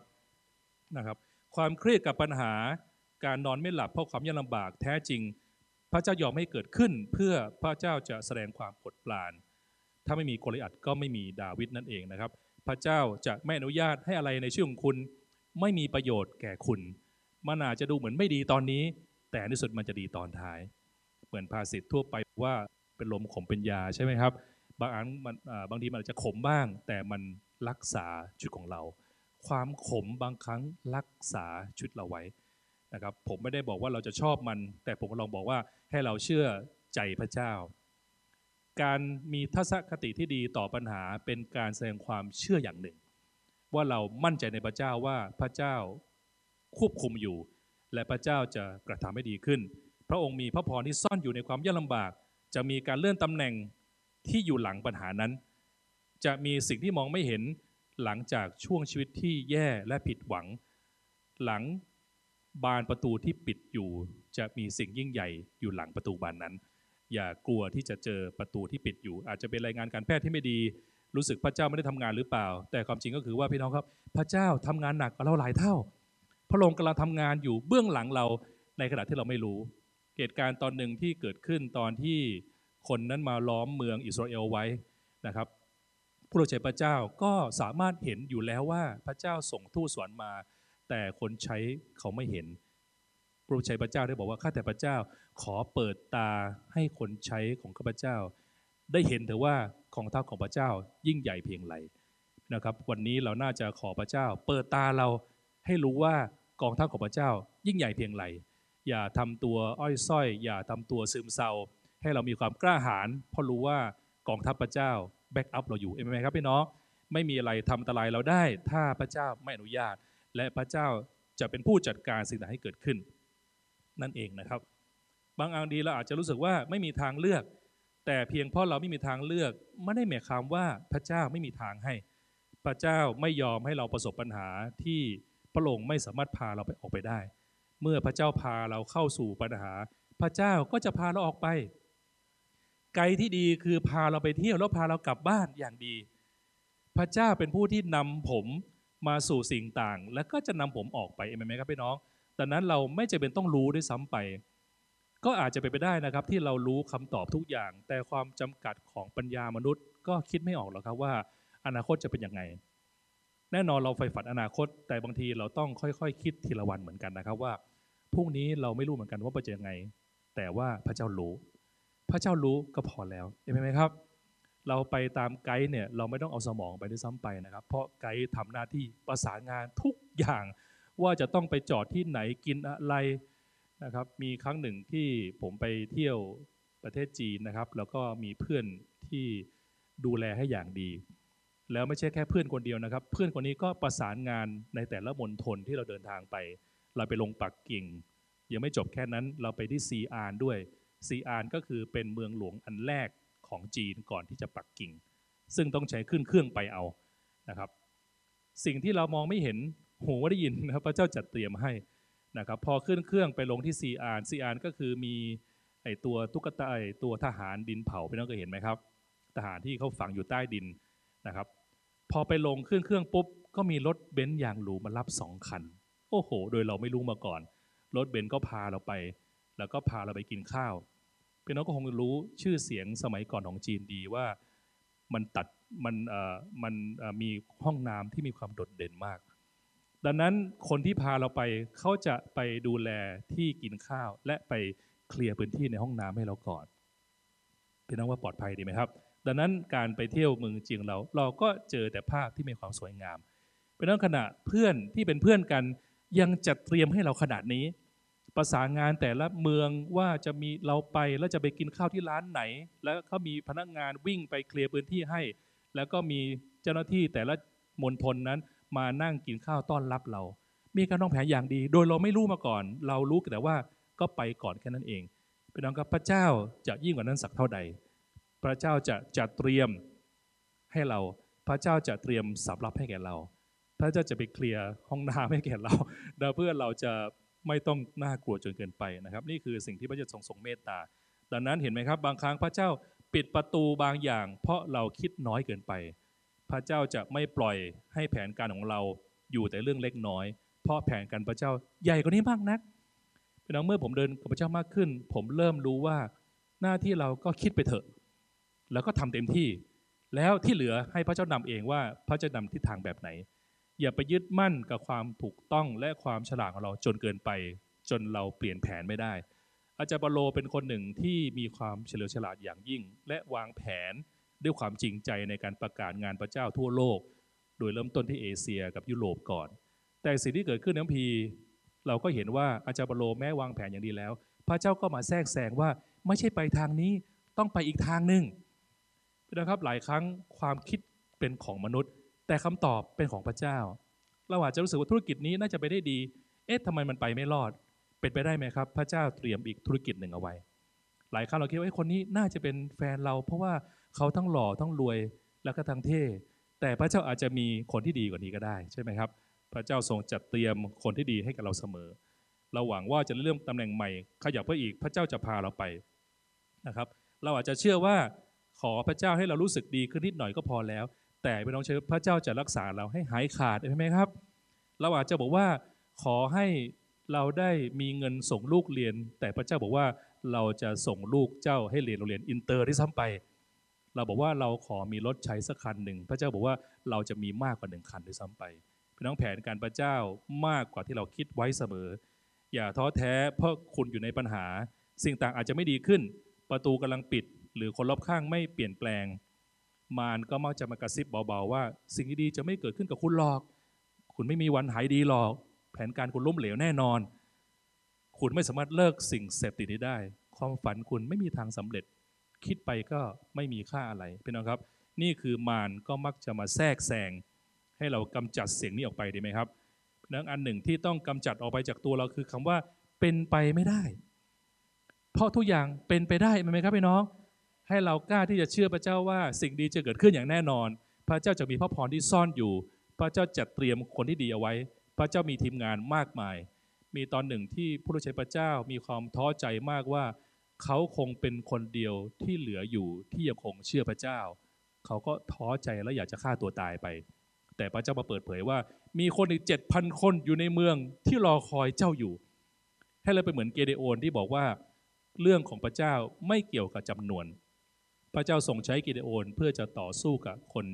นะครับ ความเครียดกับปัญหาการนอนไม่หลับเพราะความยากลำบากแท้จริง พระเจ้ายอมให้เกิดขึ้น เพื่อพระเจ้าจะแสดงความกดปราน ถ้าไม่มีโกลิอัดก็ไม่มีดาวิดนั่นเองนะครับ พระเจ้าจะไม่อนุญาตให้อะไรในชีวิตของคุณ ไม่มีประโยชน์แก่คุณ มันอาจจะดูเหมือนไม่ดีตอนนี้ แต่ในสุดมันจะดีตอนท้าย เหมือนภาษิตทั่วไปว่าเป็นลมขมเป็นยาใช่ไหมครับ บางอันมันบางทีมันอาจจะขมบ้าง แต่มันรักษาชุดของเรา ความขมบางครั้งรักษาชุดเราไว้นะครับผมไม่ได้บอกว่าเราจะชอบมัน แต่ผมลองบอกว่าให้เราเชื่อใจพระเจ้า การมีทัศนคติที่ดีต่อปัญหาเป็นการแสดงความเชื่ออย่างหนึ่ง ว่าเรามั่นใจในพระเจ้าว่าพระเจ้าควบคุมอยู่ และพระเจ้าจะกระทำให้ดีขึ้น พระองค์มีพระพรที่ซ่อนอยู่ในความยากลำบาก จะมีการเลื่อนตำแหน่งที่อยู่หลังปัญหานั้น จะมีสิ่งที่มองไม่เห็นหลังจากช่วงชีวิตที่แย่และผิดหวัง หลังบานประตูที่ปิดอยู่ จะมีสิ่งยิ่งใหญ่อยู่หลังประตูบานนั้น อย่ากลัวที่จะเจอประตูที่ปิดอยู่ อาจจะเป็นรายงานการแพทย์ที่ไม่ดี รู้สึกพระเจ้าไม่ได้ทำงานหรือเปล่า แต่ความจริงก็คือว่าพี่น้องครับ พระเจ้าทำงานหนักกว่าเราหลายเท่า พระองค์กำลังทำงานอยู่เบื้องหลังเราในขณะที่เราไม่รู้ เหตุการณ์ตอนหนึ่งที่เกิดขึ้นตอนที่คนนั้นมาล้อมเมืองอิสราเอลไว้นะครับ ผู้รับใช้พระเจ้าก็สามารถเห็นอยู่แล้วว่าพระเจ้าส่งทูตสวรรค์มา แต่คนใช้เขาไม่เห็น ผู้รับใช้พระเจ้าได้บอกว่าข้าแต่พระเจ้าขอเปิดตาให้คนใช้ของข้าพเจ้า ได้เห็นเถอะว่าของเท้าของพระเจ้ายิ่งใหญ่เพียงไรนะครับ วันนี้เราน่าจะขอพระเจ้า เปิดตาเราให้รู้ว่ากองทัพของพระเจ้า ยิ่งใหญ่เพียงไรอย่าทำตัวอ้อยส้อย อย่าทำตัวซึมเศร้า ให้เรามีความกล้าหาญเพราะรู้ว่ากองทัพพระเจ้าแบ็กอัพเราอยู่เอ็มไหมครับพี่น้องไม่มีอะไรทำอันตรายเราได้ ถ้าพระเจ้าไม่อนุญาต และพระเจ้าจะเป็นผู้จัดการสิ่งต่างให้เกิดขึ้น นั่นเองนะครับ บางอันดีเราอาจจะรู้สึกว่าไม่มีทางเลือก แต่เพียงเพราะเราไม่มีทางเลือกไม่ได้หมายความว่าพระเจ้าไม่มีทางให้ พระเจ้าไม่ยอมให้เราประสบปัญหาที่พระองค์ไม่สามารถพาเราไปออกไปได้ เมื่อพระเจ้าพาเราเข้าสู่ปัญหา พระเจ้าก็จะพาเราออกไป ไกด์ที่ดีคือพาเราไปเที่ยวแล้วพาเรากลับบ้านอย่างดี พระเจ้าเป็นผู้ที่นำผมมาสู่สิ่งต่าง แล้วก็จะนำผมออกไปเอเมนไหมครับพี่น้อง ดังนั้นเราไม่จำเป็นต้องรู้ด้วยซ้ำไป ก็อาจจะเป็นไปได้นะครับ ที่เรารู้คำตอบทุกอย่าง แต่ความจำกัดของปัญญามนุษย์ ก็คิดไม่ออกหรอกครับว่า อนาคตจะเป็นยังไง แน่นอนเราใฝ่ฝันอนาคต แต่บางทีเราต้องค่อยๆคคิดทีละวันเหมือนกันนะครับว่าพรุ่งนี้เราไม่รู้เหมือนกันว่าจะยังไง แต่ว่าพระเจ้ารู้ พระเจ้ารู้ก็พอแล้วเห็นไหมครับเราไปตามไกด์เนี่ยเราไม่ต้องเอาสมองไปด้วยซ้ำไปนะครับ เพราะไกด์ทำหน้าที่ประสานงานทุกอย่าง ว่าจะต้องไปจอดที่ไหนกินอะไรนะครับ มีครั้งหนึ่งที่ผมไปเที่ยวประเทศจีนนะครับ แล้วก็มีเพื่อนที่ดูแลให้อย่างดี แล้วไม่ใช่แค่เพื่อนคนเดียวนะครับ เพื่อนคนนี้ก็ประสานงานในแต่ละมณฑลที่เราเดินทางไป เราไปลงปักกิ่ง ยังไม่จบแค่นั้นเราไปที่ซีอานด้วยซีอานก็คือเป็นเมืองหลวงอันแรกของจีนก่อนที่จะปักกิ่ง ซึ่งต้องใช้ขึ้นเครื่องไปเอานะครับ สิ่งที่เรามองไม่เห็น หูได้ยินนะครับพระเจ้าจัดเตรียมให้นะครับพอขึ้นเครื่องไปลงที่ซีอานซีอานก็คือมีไอตัวตุ๊กตาไอตัวทหารดินเผาพี่น้องเคยเห็นไหมครับ ทหารที่เขาฝังอยู่ใต้ดินนะครับ พอไปลงขึ้นเครื่องปุ๊บก็มีรถเบนซ์ยางหรูมารับสองคัน โอ้โห โดยเราไม่รู้มาก่อน รถเบนซ์ก็พาเราไป แล้วก็พาเราไปกินข้าวพี่น้องก็คงรู้ชื่อเสียงสมัยก่อนของจีนดีว่ามันตัดมันมันมีห้องน้ำที่มีความโดดเด่นมาก ดังนั้นคนที่พาเราไปเขาจะไปดูแลที่กินข้าว และไปเคลียร์พื้นที่ในห้องน้ำให้เราก่อนพี่น้องว่าปลอดภัยดีไหมครับ ดังนั้นการไปเที่ยวเมืองจีนเรา เราก็เจอแต่ภาพที่มีความสวยงามเป็นน้องขณะเพื่อนที่เป็นเพื่อนกันยังจัดเตรียมให้เราขนาดนี้ ประสานงานแต่ละเมืองว่าจะมีเราไปแล้วจะไปกินข้าวที่ร้านไหน แล้วก็มีพนักงานวิ่งไปเคลียร์พื้นที่ให้ แล้วก็มีเจ้าหน้าที่แต่ละมณฑลนั้น มานั่งกินข้าวต้อนรับเรา มีการวางแผนอย่างดี โดยเราไม่รู้มาก่อน เรารู้แต่ว่าก็ไปก่อนแค่นั้นเองพี่น้องครับพระเจ้าจะยิ่งกว่านั้นสักเท่าใด พระเจ้าจะจัดเตรียมให้เรา พระเจ้าจะเตรียมสำรับให้แก่เรา พระเจ้าจะไปเคลียร์ห้องน้ำให้แก่เราเพื่อเราจะไม่ต้องน่ากลัวจนเกินไปนะครับ นี่คือสิ่งที่พระเจ้าทรงทรงเมตตา ดังนั้นเห็นไหมครับ บางครั้งพระเจ้าปิดประตูบางอย่าง เพราะเราคิดน้อยเกินไป พระเจ้าจะไม่ปล่อยให้แผนการของเราอยู่แต่เรื่องเล็กน้อย เพราะแผนการพระเจ้าใหญ่กว่านี้มากนักพี่น้องเมื่อผมเดินกับพระเจ้ามากขึ้น ผมเริ่มรู้ว่าหน้าที่เราก็คิดไปเถอะ แล้วก็ทำเต็มที่ แล้วที่เหลือให้พระเจ้านำเองว่าพระเจ้านำทิศทางแบบไหน อย่าไปยึดมั่นกับความถูกต้องและความฉลาดของเราจนเกินไป จนเราเปลี่ยนแผนไม่ได้ อาจารย์บาโลเป็นคนหนึ่งที่มีความเฉลียวฉลาดอย่างยิ่ง และวางแผน ด้วยความจริงใจในการประกาศงานพระเจ้าทั่วโลก โดยเริ่มต้นที่เอเชียกับยุโรปก่อน แต่สิ่งที่เกิดขึ้นน้ำพีเราก็เห็นว่าอาจารย์บาโลแม้วางแผนอย่างดีแล้ว พระเจ้าก็มาแทรกแซงว่าไม่ใช่ไปทางนี้ต้องไปอีกทางหนึ่งนะครับหลายครั้งความคิดเป็นของมนุษย์ แต่คำตอบเป็นของพระเจ้า เราอาจจะรู้สึกว่าธุรกิจนี้น่าจะไปได้ดี เอ๊ะทำไมมันไปไม่รอด เป็นไปได้ไหมครับ พระเจ้าเตรียมอีกธุรกิจหนึ่งเอาไว้ หลายครั้งเราคิดว่าคนนี้น่าจะเป็นแฟนเรา เพราะว่า เขาทั้งหล่อทั้งรวยแล้วก็ทั้งเท่ แต่พระเจ้าอาจจะมีคนที่ดีกว่านี้ก็ได้ใช่ไหมครับ พระเจ้าทรงจัดเตรียมคนที่ดีให้กับเราเสมอ เราหวังว่าจะเลื่อนตำแหน่งใหม่ขยับไปอีกพระเจ้าจะพาเราไปนะครับ เราอาจจะเชื่อว่าขอพระเจ้าให้เรารู้สึกดีขึ้นนิดหน่อยก็พอแล้ว แต่ไม่ต้องเชื่อพระเจ้าจะรักษาเราให้หายขาดใช่ไหมครับ เราอาจจะบอกว่าขอให้เราได้มีเงินส่งลูกเรียน แต่พระเจ้าบอกว่าเราจะส่งลูกเจ้าให้เรียนโรงเรียนอินเตอร์ด้วยซ้ำไป เราบอกว่าเราขอมีรถใช้สักคันหนึ่งพระเจ้าบอกว่าเราจะมีมากกว่าหนึ่งคันด้วยซ้ำไปพี่น้องแผนการพระเจ้ามากกว่าที่เราคิดไว้เสมอ อย่าท้อแท้เพราะคุณอยู่ในปัญหา สิ่งต่างอาจจะไม่ดีขึ้น ประตูกำลังปิด หรือคนรอบข้างไม่เปลี่ยนแปลง มารก็มักจะมากระซิบเบาๆว่า สิ่งดีๆจะไม่เกิดขึ้นกับคุณหรอก คุณไม่มีวันหายดีหรอก แผนการคุณล้มเหลวแน่นอน คุณไม่สามารถเลิกสิ่งเสพติดนี้ได้ ความฝันคุณไม่มีทางสำเร็จ คิดไปก็ไม่มีค่าอะไรพี่น้องครับ นี่คือมารก็มักจะมาแทรกแซงให้เรากำจัดเสียงนี้ออกไปดีไหมครับนังอันหนึ่งที่ต้องกำจัดออกไปจากตัวเราคือคำว่าเป็นไปไม่ได้ เพราะทุกอย่างเป็นไปได้ไหมครับพี่น้อง ให้เรากล้าที่จะเชื่อพระเจ้าว่าสิ่งดีจะเกิดขึ้นอย่างแน่นอน พระเจ้าจะมีพระพรที่ซ่อนอยู่ พระเจ้าจัดเตรียมคนที่ดีเอาไว้ พระเจ้ามีทีมงานมากมาย มีตอนหนึ่งที่ผู้รับใช้พระเจ้ามีความท้อใจมากว่า เขาคงเป็นคนเดียวที่เหลืออยู่ที่ยังคงเชื่อพระเจ้า เขาก็ท้อใจและอยากจะฆ่าตัวตายไป แต่พระเจ้ามาเปิดเผยว่า มีคนอีกเจ็ดพันคนอยู่ในเมืองที่รอคอยเจ้าอยู่ ให้เราไปเหมือนเกเดโอนที่บอกว่า เรื่องของพระเจ้าไม่เกี่ยวกับจำนวน พระเจ้าทรงใช้เกเดโอน เพื่อจะต่อสู้กับคน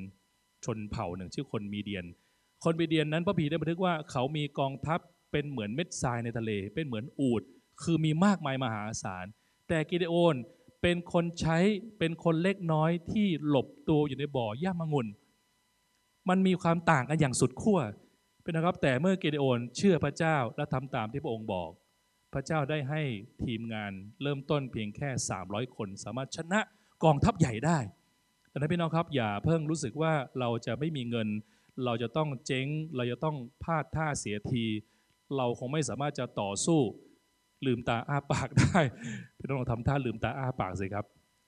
ชนเผ่าหนึ่งชื่อคนมีเดียน คนมีเดียนนั้นพระพีได้บันทึกว่าเขามีกองทัพเป็นเหมือนเม็ดทรายในทะเล เป็นเหมือนอูดคือมีมากมายมหาศาล แต่กิเดโอนเป็นคนใช้เป็นคนเล็กน้อยที่หลบตัวอยู่ในบ่อย่ามงุนมันมีความต่างกันอย่างสุดขั้วเป็นนะครับแต่เมื่อกิเดโอนเชื่อพระเจ้าและทำตามที่พระองค์บอก พระเจ้าได้ให้ทีมงานเริ่มต้นเพียงแค่ 300 คน สามารถชนะกองทัพใหญ่ได้แต่นั้นพี่น้องครับอย่าเพิ่งรู้สึกว่าเราจะไม่มีเงิน เราจะต้องเจ๊ง เราจะต้องพลาดท่าเสียที เราคงไม่สามารถจะต่อสู้ ลืมตาอ้าปากได้พี่น้องลองทำท่าลืมตาอ้าปากสิครับ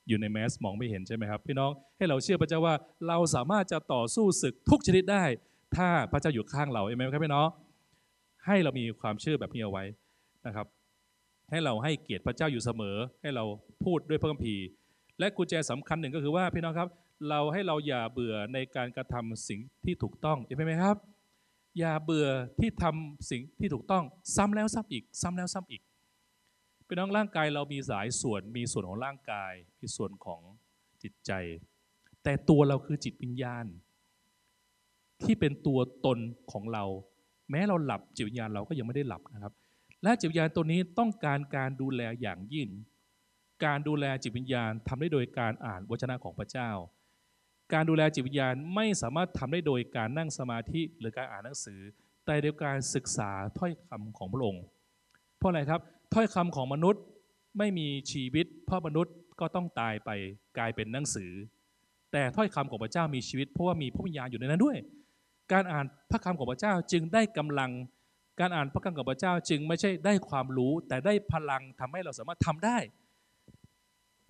อยู่ในแมสมองไม่เห็นใช่ไหมครับ พี่น้องให้เราเชื่อพระเจ้าว่าเราสามารถจะต่อสู้ศึกทุกชนิดได้ ถ้าพระเจ้าอยู่ข้างเราเองไหมครับพี่น้องให้เรามีความเชื่อแบบนี้เอาไว้นะครับ ให้เราให้เกียรติพระเจ้าอยู่เสมอ ให้เราพูดด้วยพระคัมภีร์ และกุญแจสำคัญหนึ่งก็คือว่าพี่น้องครับ เราให้เราอย่าเบื่อในการกระทำสิ่งที่ถูกต้องเห็นไหมครับ อย่าเบื่อที่ทำสิ่งที่ถูกต้องซ้ำแล้วซ้ำอีก ซ้ำแล้วซ้ำอีก พี่น้องร่างกายเรามีสายส่วนมีส่วนของร่างกายมีส่วนของจิตใจ แต่ตัวเราคือจิตวิญญาณ ที่เป็นตัวตนของเรา แม้เราหลับจิตวิญญาณเราก็ยังไม่ได้หลับนะครับ และจิตวิญญาณตัวนี้ต้องการการดูแลอย่างยิ่ง การดูแลจิตวิญญาณทำได้โดยการอ่านวจนะของพระเจ้า การดูแลจิตวิญญาณไม่สามารถทำได้โดยการนั่งสมาธิหรือการอ่านหนังสือ แต่โดยการศึกษาถ้อยคำของพระองค์เพราะอะไรครับ ถ้อยคำของมนุษย์ไม่มีชีวิต เพราะมนุษย์ก็ต้องตายไปกลายเป็นหนังสือ แต่ถ้อยคำของพระเจ้ามีชีวิต เพราะว่ามีพระวิญญาณอยู่ในนั้นด้วย การอ่านพระคำของพระเจ้าจึงได้กำลัง การอ่านพระคำของพระเจ้าจึงไม่ใช่ได้ความรู้ แต่ได้พลังทำให้เราสามารถทำได้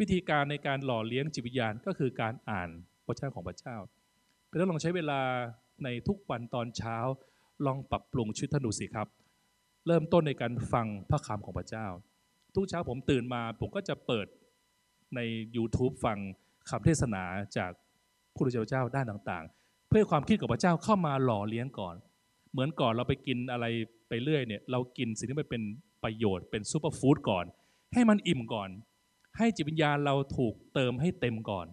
วิธีการในการหล่อเลี้ยงจิตวิญญาณก็คือการอ่านพระเจ้าของพระเจ้าเพื่อนลองใช้เวลาในทุกวันตอนเช้าลองปรับปรุงชีวิตท่านดูสิครับ เริ่มต้นในการฟังพระคำของพระเจ้า ทุกเช้าผมตื่นมาผมก็จะเปิดใน YouTube ฟังคำเทศนาจากผู้รู้เจ้าด้านต่างๆ เพื่อความคิดของพระเจ้าเข้ามาหล่อเลี้ยงก่อน เหมือนก่อนเราไปกินอะไรไปเรื่อยเนี่ยเรากินสิ่งที่มันเป็นประโยชน์เป็นซูเปอร์ฟู้ดก่อน ให้มันอิ่มก่อน ให้จิตวิญญาณเราถูกเติมให้เต็มก่อน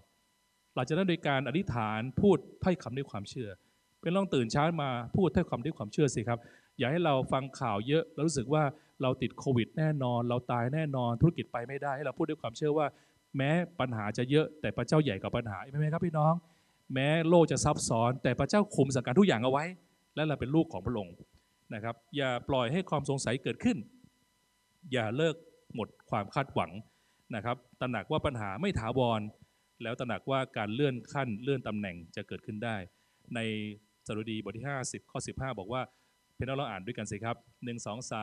เราจะนั้นโดยการอธิษฐานพูดถ้อยคำด้วยความเชื่อ เป็นลองตื่นเช้ามาพูดถ้อยคำด้วยความเชื่อสิครับ อย่าให้เราฟังข่าวเยอะแล้วรู้สึกว่าเราติดโควิดแน่นอน เราตายแน่นอนธุรกิจไปไม่ได้ ให้เราพูดด้วยความเชื่อว่า แม้ปัญหาจะเยอะ แต่พระเจ้าใหญ่กว่าปัญหาไม่ไหมครับพี่น้อง แม้โลกจะซับซ้อน แต่พระเจ้าคุมสังการทุกอย่างเอาไว้ และเราเป็นลูกของพระองค์นะครับ อย่าปล่อยให้ความสงสัยเกิดขึ้น อย่าเลิกหมดความคาดหวังนะครับตระหนักว่าปัญหาไม่ถาวร แล้วตระหนักว่าการเลื่อนขั้นเลื่อนตำแหน่งจะเกิดขึ้นได้ ในสรุดีบทที่ 50 ข้อ 15 บอกว่า เพื่อนเราอ่านด้วยกันสิครับ1 2 3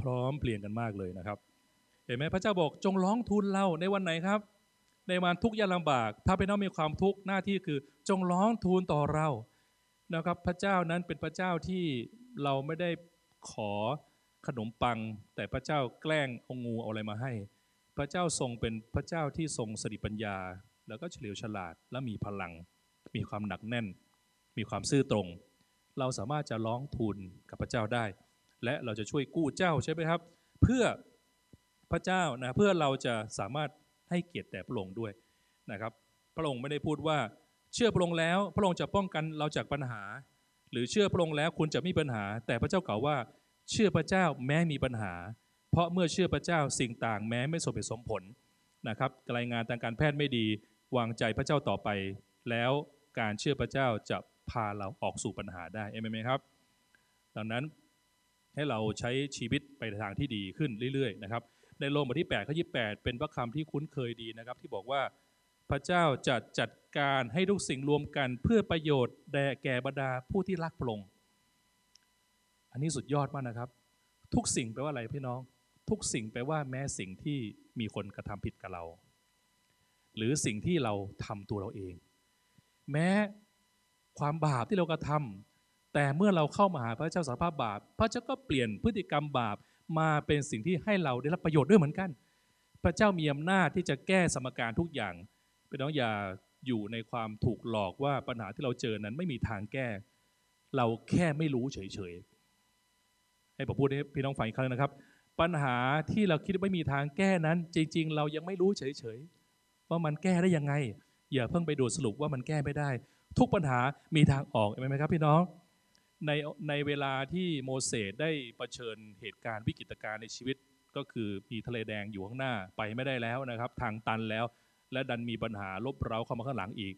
พร้อมเปลี่ยนกันมากเลยนะครับ เห็นไหมพระเจ้าบอกจงร้องทูลเราในวันไหนครับ ในวันทุกข์ยากลำบาก ถ้าเป็นน้องมีความทุกข์หน้าที่คือ จงร้องทูลต่อเรานะครับ พระเจ้านั้นเป็นพระเจ้าที่เราไม่ได้ขอขนมปัง แต่พระเจ้าแกล้งเอางูเอาอะไรมาให้ พระเจ้าทรงเป็นพระเจ้าที่ทรงสติปัญญา แล้วก็เฉลียวฉลาดและมีพลัง มีความหนักแน่น มีความซื่อตรง เราสามารถจะร้องทูลกับพระเจ้าได้ และเราจะช่วยกู้เจ้าใช่ไหมครับ เพื่อพระเจ้านะเพื่อเราจะสามารถให้เกียรติแต่พระองค์ด้วยนะครับ พระองค์ไม่ได้พูดว่า เชื่อพระองค์แล้ว พระองค์จะป้องกันเราจากปัญหา หรือเชื่อพระองค์แล้วคุณจะไมีปัญหา แต่พระเจ้ากล่าวว่า เชื่อพระเจ้าแม้มีปัญหา เพราะเมื่อเชื่อพระเจ้าสิ่งต่างแม้ไม่สมเหตุสมผลนะครับรายงานทางการแพทย์ไม่ดีวางใจพระเจ้าต่อไป แล้วการเชื่อพระเจ้าจะพาเราออกสู่ปัญหาได้เอเมนไหมครับ ดังนั้นให้เราใช้ชีวิตไปทางที่ดีขึ้นเรื่อยๆนะครับในโรมบทที่8ข้อ28 เป็นพระคำที่คุ้นเคยดีนะครับ ที่บอกว่าพระเจ้าจะจัดการให้ทุกสิ่งรวมกันเพื่อประโยชน์แด่แก่บรรดาผู้ที่รักพระองค์อันนี้สุดยอดมากนะครับ ทุกสิ่งแปลว่าอะไรพี่น้อง ทุกสิ่งแปลว่าแม้สิ่งที่มีคนกระทำผิดกับเรา หรือสิ่งที่เราทำตัวเราเอง แม้ความบาปที่เรากระทำแต่เมื่อเราเข้ามาหาพระเจ้าสารภาพบาป พระเจ้าก็เปลี่ยนพฤติกรรมบาปมาเป็นสิ่งที่ให้เราได้รับประโยชน์ด้วยเหมือนกัน พระเจ้ามีอำนาจที่จะแก้สมการทุกอย่างพี่น้องอย่าอยู่ในความถูกหลอกว่าปัญหาที่เราเจอนั้นไม่มีทางแก้ เราแค่ไม่รู้เฉยๆให้ผมพูดให้พี่น้องฟังอีกครั้งนะครับ ปัญหาที่เราคิดว่าไม่มีทางแก้นั้น จริง ๆ เรายังไม่รู้เฉยๆว่ามันแก้ได้ยังไง อย่าเพิ่งไปดูสรุปว่ามันแก้ไม่ได้ ทุกปัญหามีทางออกใช่ไหมครับพี่น้องในในเวลาที่โมเสสได้เผชิญเหตุการณ์วิกฤตการณ์ในชีวิต ก็คือมีทะเลแดงอยู่ข้างหน้าไปไม่ได้แล้วนะครับ ทางตันแล้ว และดันมีปัญหาลบเร้าเข้ามาข้างหลังอีก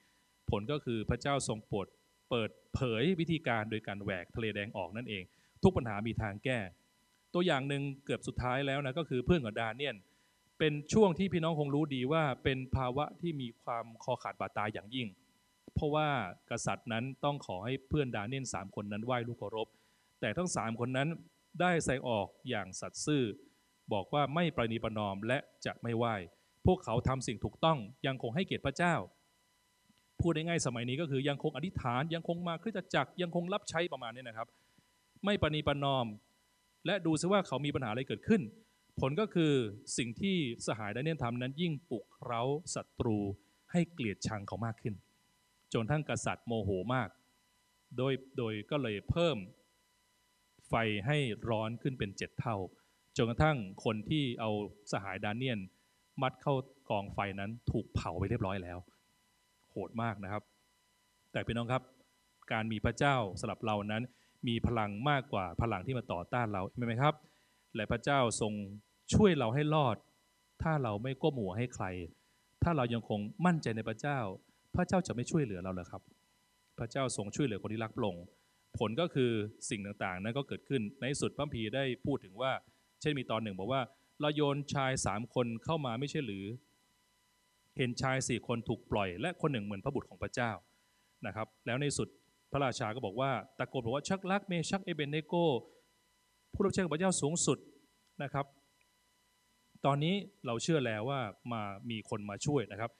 ผลก็คือพระเจ้าทรงโปรดเปิดเผยวิธีการโดยการแหวกทะเลแดงออกนั่นเอง ทุกปัญหามีทางแก้ ตัวอย่างหนึ่งเกือบสุดท้ายแล้วนะก็คือเพื่อนของดาเนียนเป็นช่วงที่พี่น้องคงรู้ดีว่าเป็นภาวะที่มีความคอขาดบาดตายอย่างยิ่ง เพราะว่ากษัตริย์นั้นต้องขอให้เพื่อนดาเนียนสามคนนั้นไหว้ลูกเคารพ แต่ทั้งสามคนนั้นได้แสดงออกอย่างสัตย์ซื่อ บอกว่าไม่ประนีประนอมและจะไม่ไหว้ พวกเขาทำสิ่งถูกต้องยังคงให้เกียรติพระเจ้า พูดง่ายๆสมัยนี้ก็คือยังคงอธิษฐานยังคงมาคริสตจักรยังคงรับใช้ประมาณนี้นะครับ ไม่ประนีประนอม และดูซิว่าเขามีปัญหาอะไรเกิดขึ้น ผลก็คือสิ่งที่สหายดาเนียนทำนั้นยิ่งปลุกเร้าศัตรูให้เกลียดชังเขามากขึ้น จนทั้งกษัตริย์โมโหมาก โดยโดยก็เลยเพิ่มไฟให้ร้อนขึ้นเป็นเจ็ดเท่า จนกระทั่งคนที่เอาสหายดาเนียน มัดเข้ากองไฟนั้นถูกเผาไปเรียบร้อยแล้ว โหดมากนะครับ แต่พี่น้องครับ การมีพระเจ้าสำหรับเรานั้น มีพลังมากกว่าพลังที่มาต่อต้านเราใช่ไหมครับ และพระเจ้าทรงช่วยเราให้รอด ถ้าเราไม่ก้มหัวให้ใคร ถ้าเรายังคงมั่นใจในพระเจ้า พระเจ้าจะไม่ช่วยเหลือเราเลยครับ พระเจ้าทรงช่วยเหลือคนที่รักพระองค์ผลก็คือสิ่งต่างๆ นั้นก็เกิดขึ้นในสุดพระพีได้พูดถึงว่า เช่นมีตอนหนึ่งบอกว่าเราโยนชายสามคนเข้ามาไม่ใช่หรือ เห็นชายสี่คนถูกปล่อย และคนหนึ่งเหมือนพระบุตรของพระเจ้านะครับ แล้วในสุด พระราชาก็บอกว่าตะโกนบอกว่าชัดรัค เมชาค เอเบดเนโกผู้รับใช้ของพระเจ้าสูงสุดนะครับ ตอนนี้เราเชื่อแล้วว่ามามีคนมาช่วยนะครับ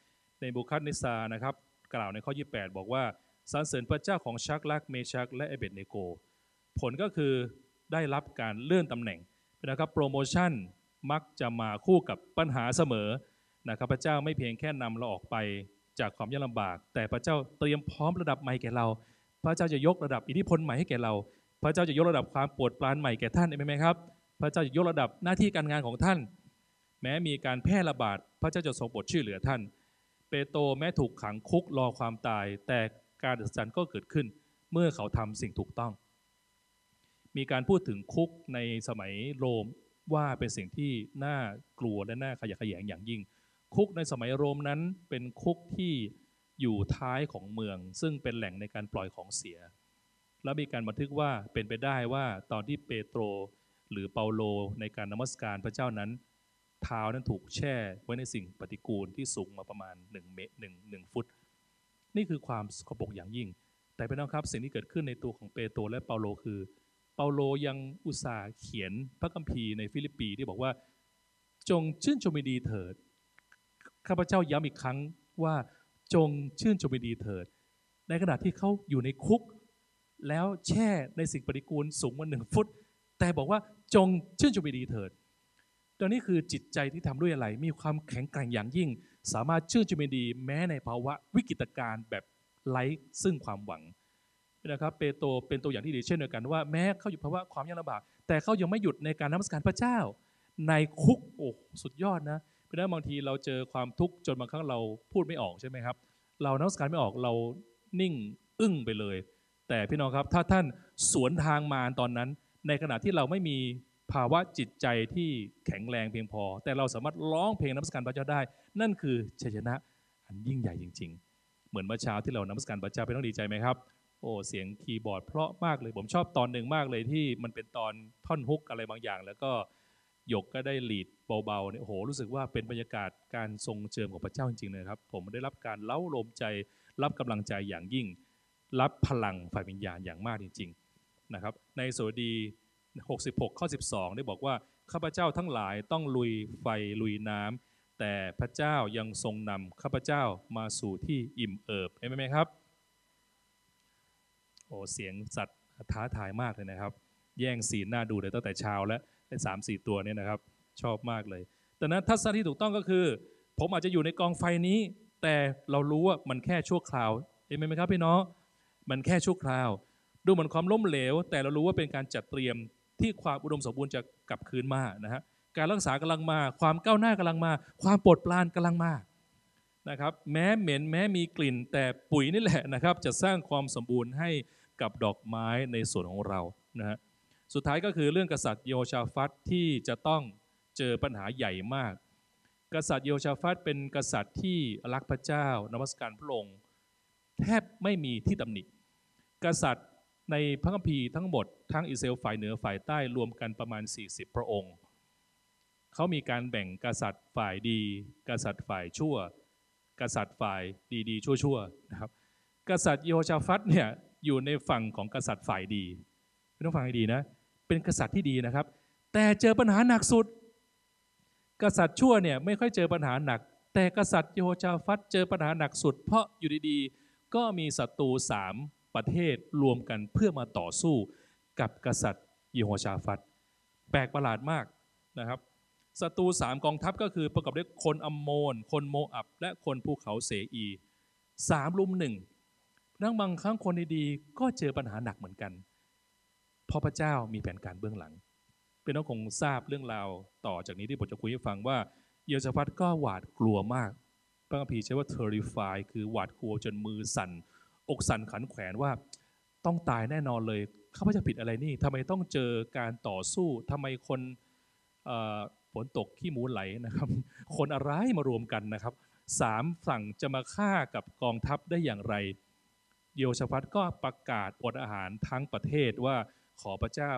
ในเนบูคัดเนสซาร์นะครับ กล่าวในข้อ 28 บอกว่าสรรเสริญพระเจ้าของชัดรัค เมชาค และเอเบดเนโก ผลก็คือได้รับการเลื่อนตำแหน่งนะครับโปรโมชั่นมักจะมาคู่กับปัญหาเสมอนะครับพระเจ้าไม่เพียงแค่นำเราออกไปจากความยากลำบาก แต่พระเจ้าเตรียมพร้อมระดับใหม่แก่เรา ระเจ้าจะยกระดับอิทธิพลใหม่ให้แก่เรา พระเจ้าจะยกระดับความปวดปรานใหม่แก่ท่านเห็นไหมครับ พระเจ้าจะยกระดับหน้าที่การงานของท่าน แม้มีการแพร่ระบาด พระเจ้าจะทรงโปรดช่วยเหลือท่าน เปโตรแม้ถูกขังคุกรอความตาย แต่การอัศจรรย์ก็เกิดขึ้น เมื่อเขาทำสิ่งถูกต้อง มีการพูดถึงคุกในสมัยโรมว่าเป็นสิ่งที่น่ากลัวและน่าขยะแขยงอย่างยิ่ง คุกในสมัยโรมนั้นเป็นคุกที่ อยู่ท้ายของเมือง ซึ่งเป็นแหล่งในการปล่อยของเสีย แล้วมีการบันทึกว่าเป็นไปได้ว่าตอนที่เปโตรหรือเปาโลในการนมัสการพระเจ้านั้น เท้านั้นถูกแช่ไว้ในสิ่งปฏิกูลที่สูงมาประมาณ1เมตรหนึ่งหนึ่งฟุต นี่คือความสกปรกอย่างยิ่ง แต่เป็นนะครับสิ่งที่เกิดขึ้นในตัวของเปโตรและเปาโลคือ เปาโลยังอุตส่าห์เขียนพระคัมภีร์ในฟิลิปปีที่บอกว่าจงชื่นชมดีเถิดข้าพเจ้าย้ำอีกครั้งว่า จงชื่นชมดีเถิด ในขณะที่เขาอยู่ในคุก แล้วแช่ในสิ่งปฏิกูลสูงมาหนึ่งฟุต แต่บอกว่าจงชื่นชมดีเถิดตัวนี้คือจิตใจที่ทำด้วยอะไร มีความแข็งแกร่งอย่างยิ่ง สามารถชื่นชมดี แม้ในภาวะวิกฤตการณ์แบบไร้ซึ่งความหวังนะครับเปโตรเป็นตัวอย่างที่ดีเช่นเดียวกันว่าแม้เขาอยู่ภาวะความยากลำบาก แต่เขายังไม่หยุดในการนมัสการพระเจ้า ในคุกโอ้สุดยอดนะเราะนั้นบางทีเราเจอความทุกข์จนบางครั้งเราพูดไม่ออกใช่ไหมครับ เรานมัสการไม่ออกเรานิ่งอึ้งไปเลย แต่พี่น้องครับถ้าท่านสวนทางมาตอนนั้น ในขณะที่เราไม่มีภาวะจิตใจที่แข็งแรงเพียงพอ แต่เราสามารถร้องเพลงนมัสการพระเจ้าได้ นั่นคือชัยชนะอันยิ่งใหญ่จริง ๆ เหมือนเมื่อเช้าที่เรานมัสการพระเจ้าเป็นต้องดีใจไหมครับโอ้เสียงคีย์บอร์ดเพราะมากเลยผมชอบตอนหนึ่งมากเลยที่มันเป็นตอนท่อนฮุกอะไรบางอย่าง แล้วก็ หยกก็ได้ลีดเบาๆเนี่ยโหรู้สึกว่าเป็นบรรยากาศการทรงเจิมของพระเจ้าจริงๆเลยครับ ผมได้รับการเล้าลมใจ รับกำลังใจอย่างยิ่ง รับพลังฝ่ายวิญญาณอย่างมากจริงๆนะครับ ในสวดี 66 ข้อ 12 ได้บอกว่าข้าพเจ้าทั้งหลายต้องลุยไฟลุยน้ำแต่พระเจ้ายังทรงนำข้าพเจ้ามาสู่ที่อิ่มเอิบเห็นไหมครับโอ้เสียงสัตว์ท้าทายมากเลยนะครับ แย่งสีหน้าดูเลยตั้งแต่เช้าแล้ว ไอ้สามสี่ตัวเนี่ยนะครับ ชอบมากเลย แต่นั้นทัศนที่ถูกต้องก็คือ ผมอาจจะอยู่ในกองไฟนี้ แต่เรารู้ว่ามันแค่ชั่วคราวเห็นไหมครับพี่น้องมันแค่ชั่วคราว ดูเหมือนความล้มเหลว แต่เรารู้ว่าเป็นการจัดเตรียมที่ความอุดมสมบูรณ์จะกลับคืนมานะฮะการรักษากำลังมา ความก้าวหน้ากำลังมา ความปลดปรานกำลังมานะครับ แม้เหม็นแม้มีกลิ่น แต่ปุ๋ยนี่แหละนะครับ จะสร้างความสมบูรณ์ให้กับดอกไม้ในสวนของเรานะฮะ สุดท้ายก็คือเรื่องกษัตริย์โยชาฟัตที่จะต้องเจอปัญหาใหญ่มาก กษัตริย์โยชาฟัตเป็นกษัตริย์ที่รักพระเจ้านมัสการพระองค์แทบไม่มีที่ตำหนิ กษัตริย์ในพระคัมภีร์ทั้งหมดทั้งอิสราเอลฝ่ายเหนือฝ่ายใต้รวมกันประมาณ 40 พระองค์ เขามีการแบ่งกษัตริย์ฝ่ายดี กษัตริย์ฝ่ายชั่ว กษัตริย์ฝ่ายดีๆ ชั่วๆนะครับ กษัตริย์โยชาฟัตเนี่ยอยู่ในฝั่งของกษัตริย์ฝ่ายดีไม่ต้องฟังให้ดีนะ เป็นกษัตริย์ที่ดีนะครับ แต่เจอปัญหาหนักสุด กษัตริย์ชั่วเนี่ยไม่ค่อยเจอปัญหาหนัก แต่กษัตริย์โยชาฟัตเจอปัญหาหนักสุด เพราะอยู่ดีๆ ก็มีศัตรูสามประเทศรวมกันเพื่อมาต่อสู้กับกษัตริย์โยชาฟัตแปลกประหลาดมากนะครับศัตรูสามกองทัพก็คือประกอบด้วยคนอัมโมน คนโมอับ และคนภูเขาเสอีสามลุมหนึ่งนั่งบางครั้งคนดีๆก็เจอปัญหาหนักเหมือนกัน เพราะพระเจ้ามีแผนการเบื้องหลังเป็นน้องคงทราบเรื่องราวต่อจากนี้ที่ผมจะคุยให้ฟังว่าเยโชฟัตก็หวาดกลัวมากพระคัมภีร์ใช้ว่า terrify คือหวาดกลัวจนมือสั่น อกสั่นขันแขวนว่าต้องตายแน่นอนเลยข้าพเจ้าผิดอะไรนี่ทำไมต้องเจอการต่อสู้ทำไมคนฝนตกขี้หมูไหลนะครับ คนอะไรมารวมกันนะครับสามฝั่งจะมาฆ่ากับกองทัพได้อย่างไรโยชฟัตก็ประกาศอดอาหารทั้งประเทศว่า ขอพระเจ้า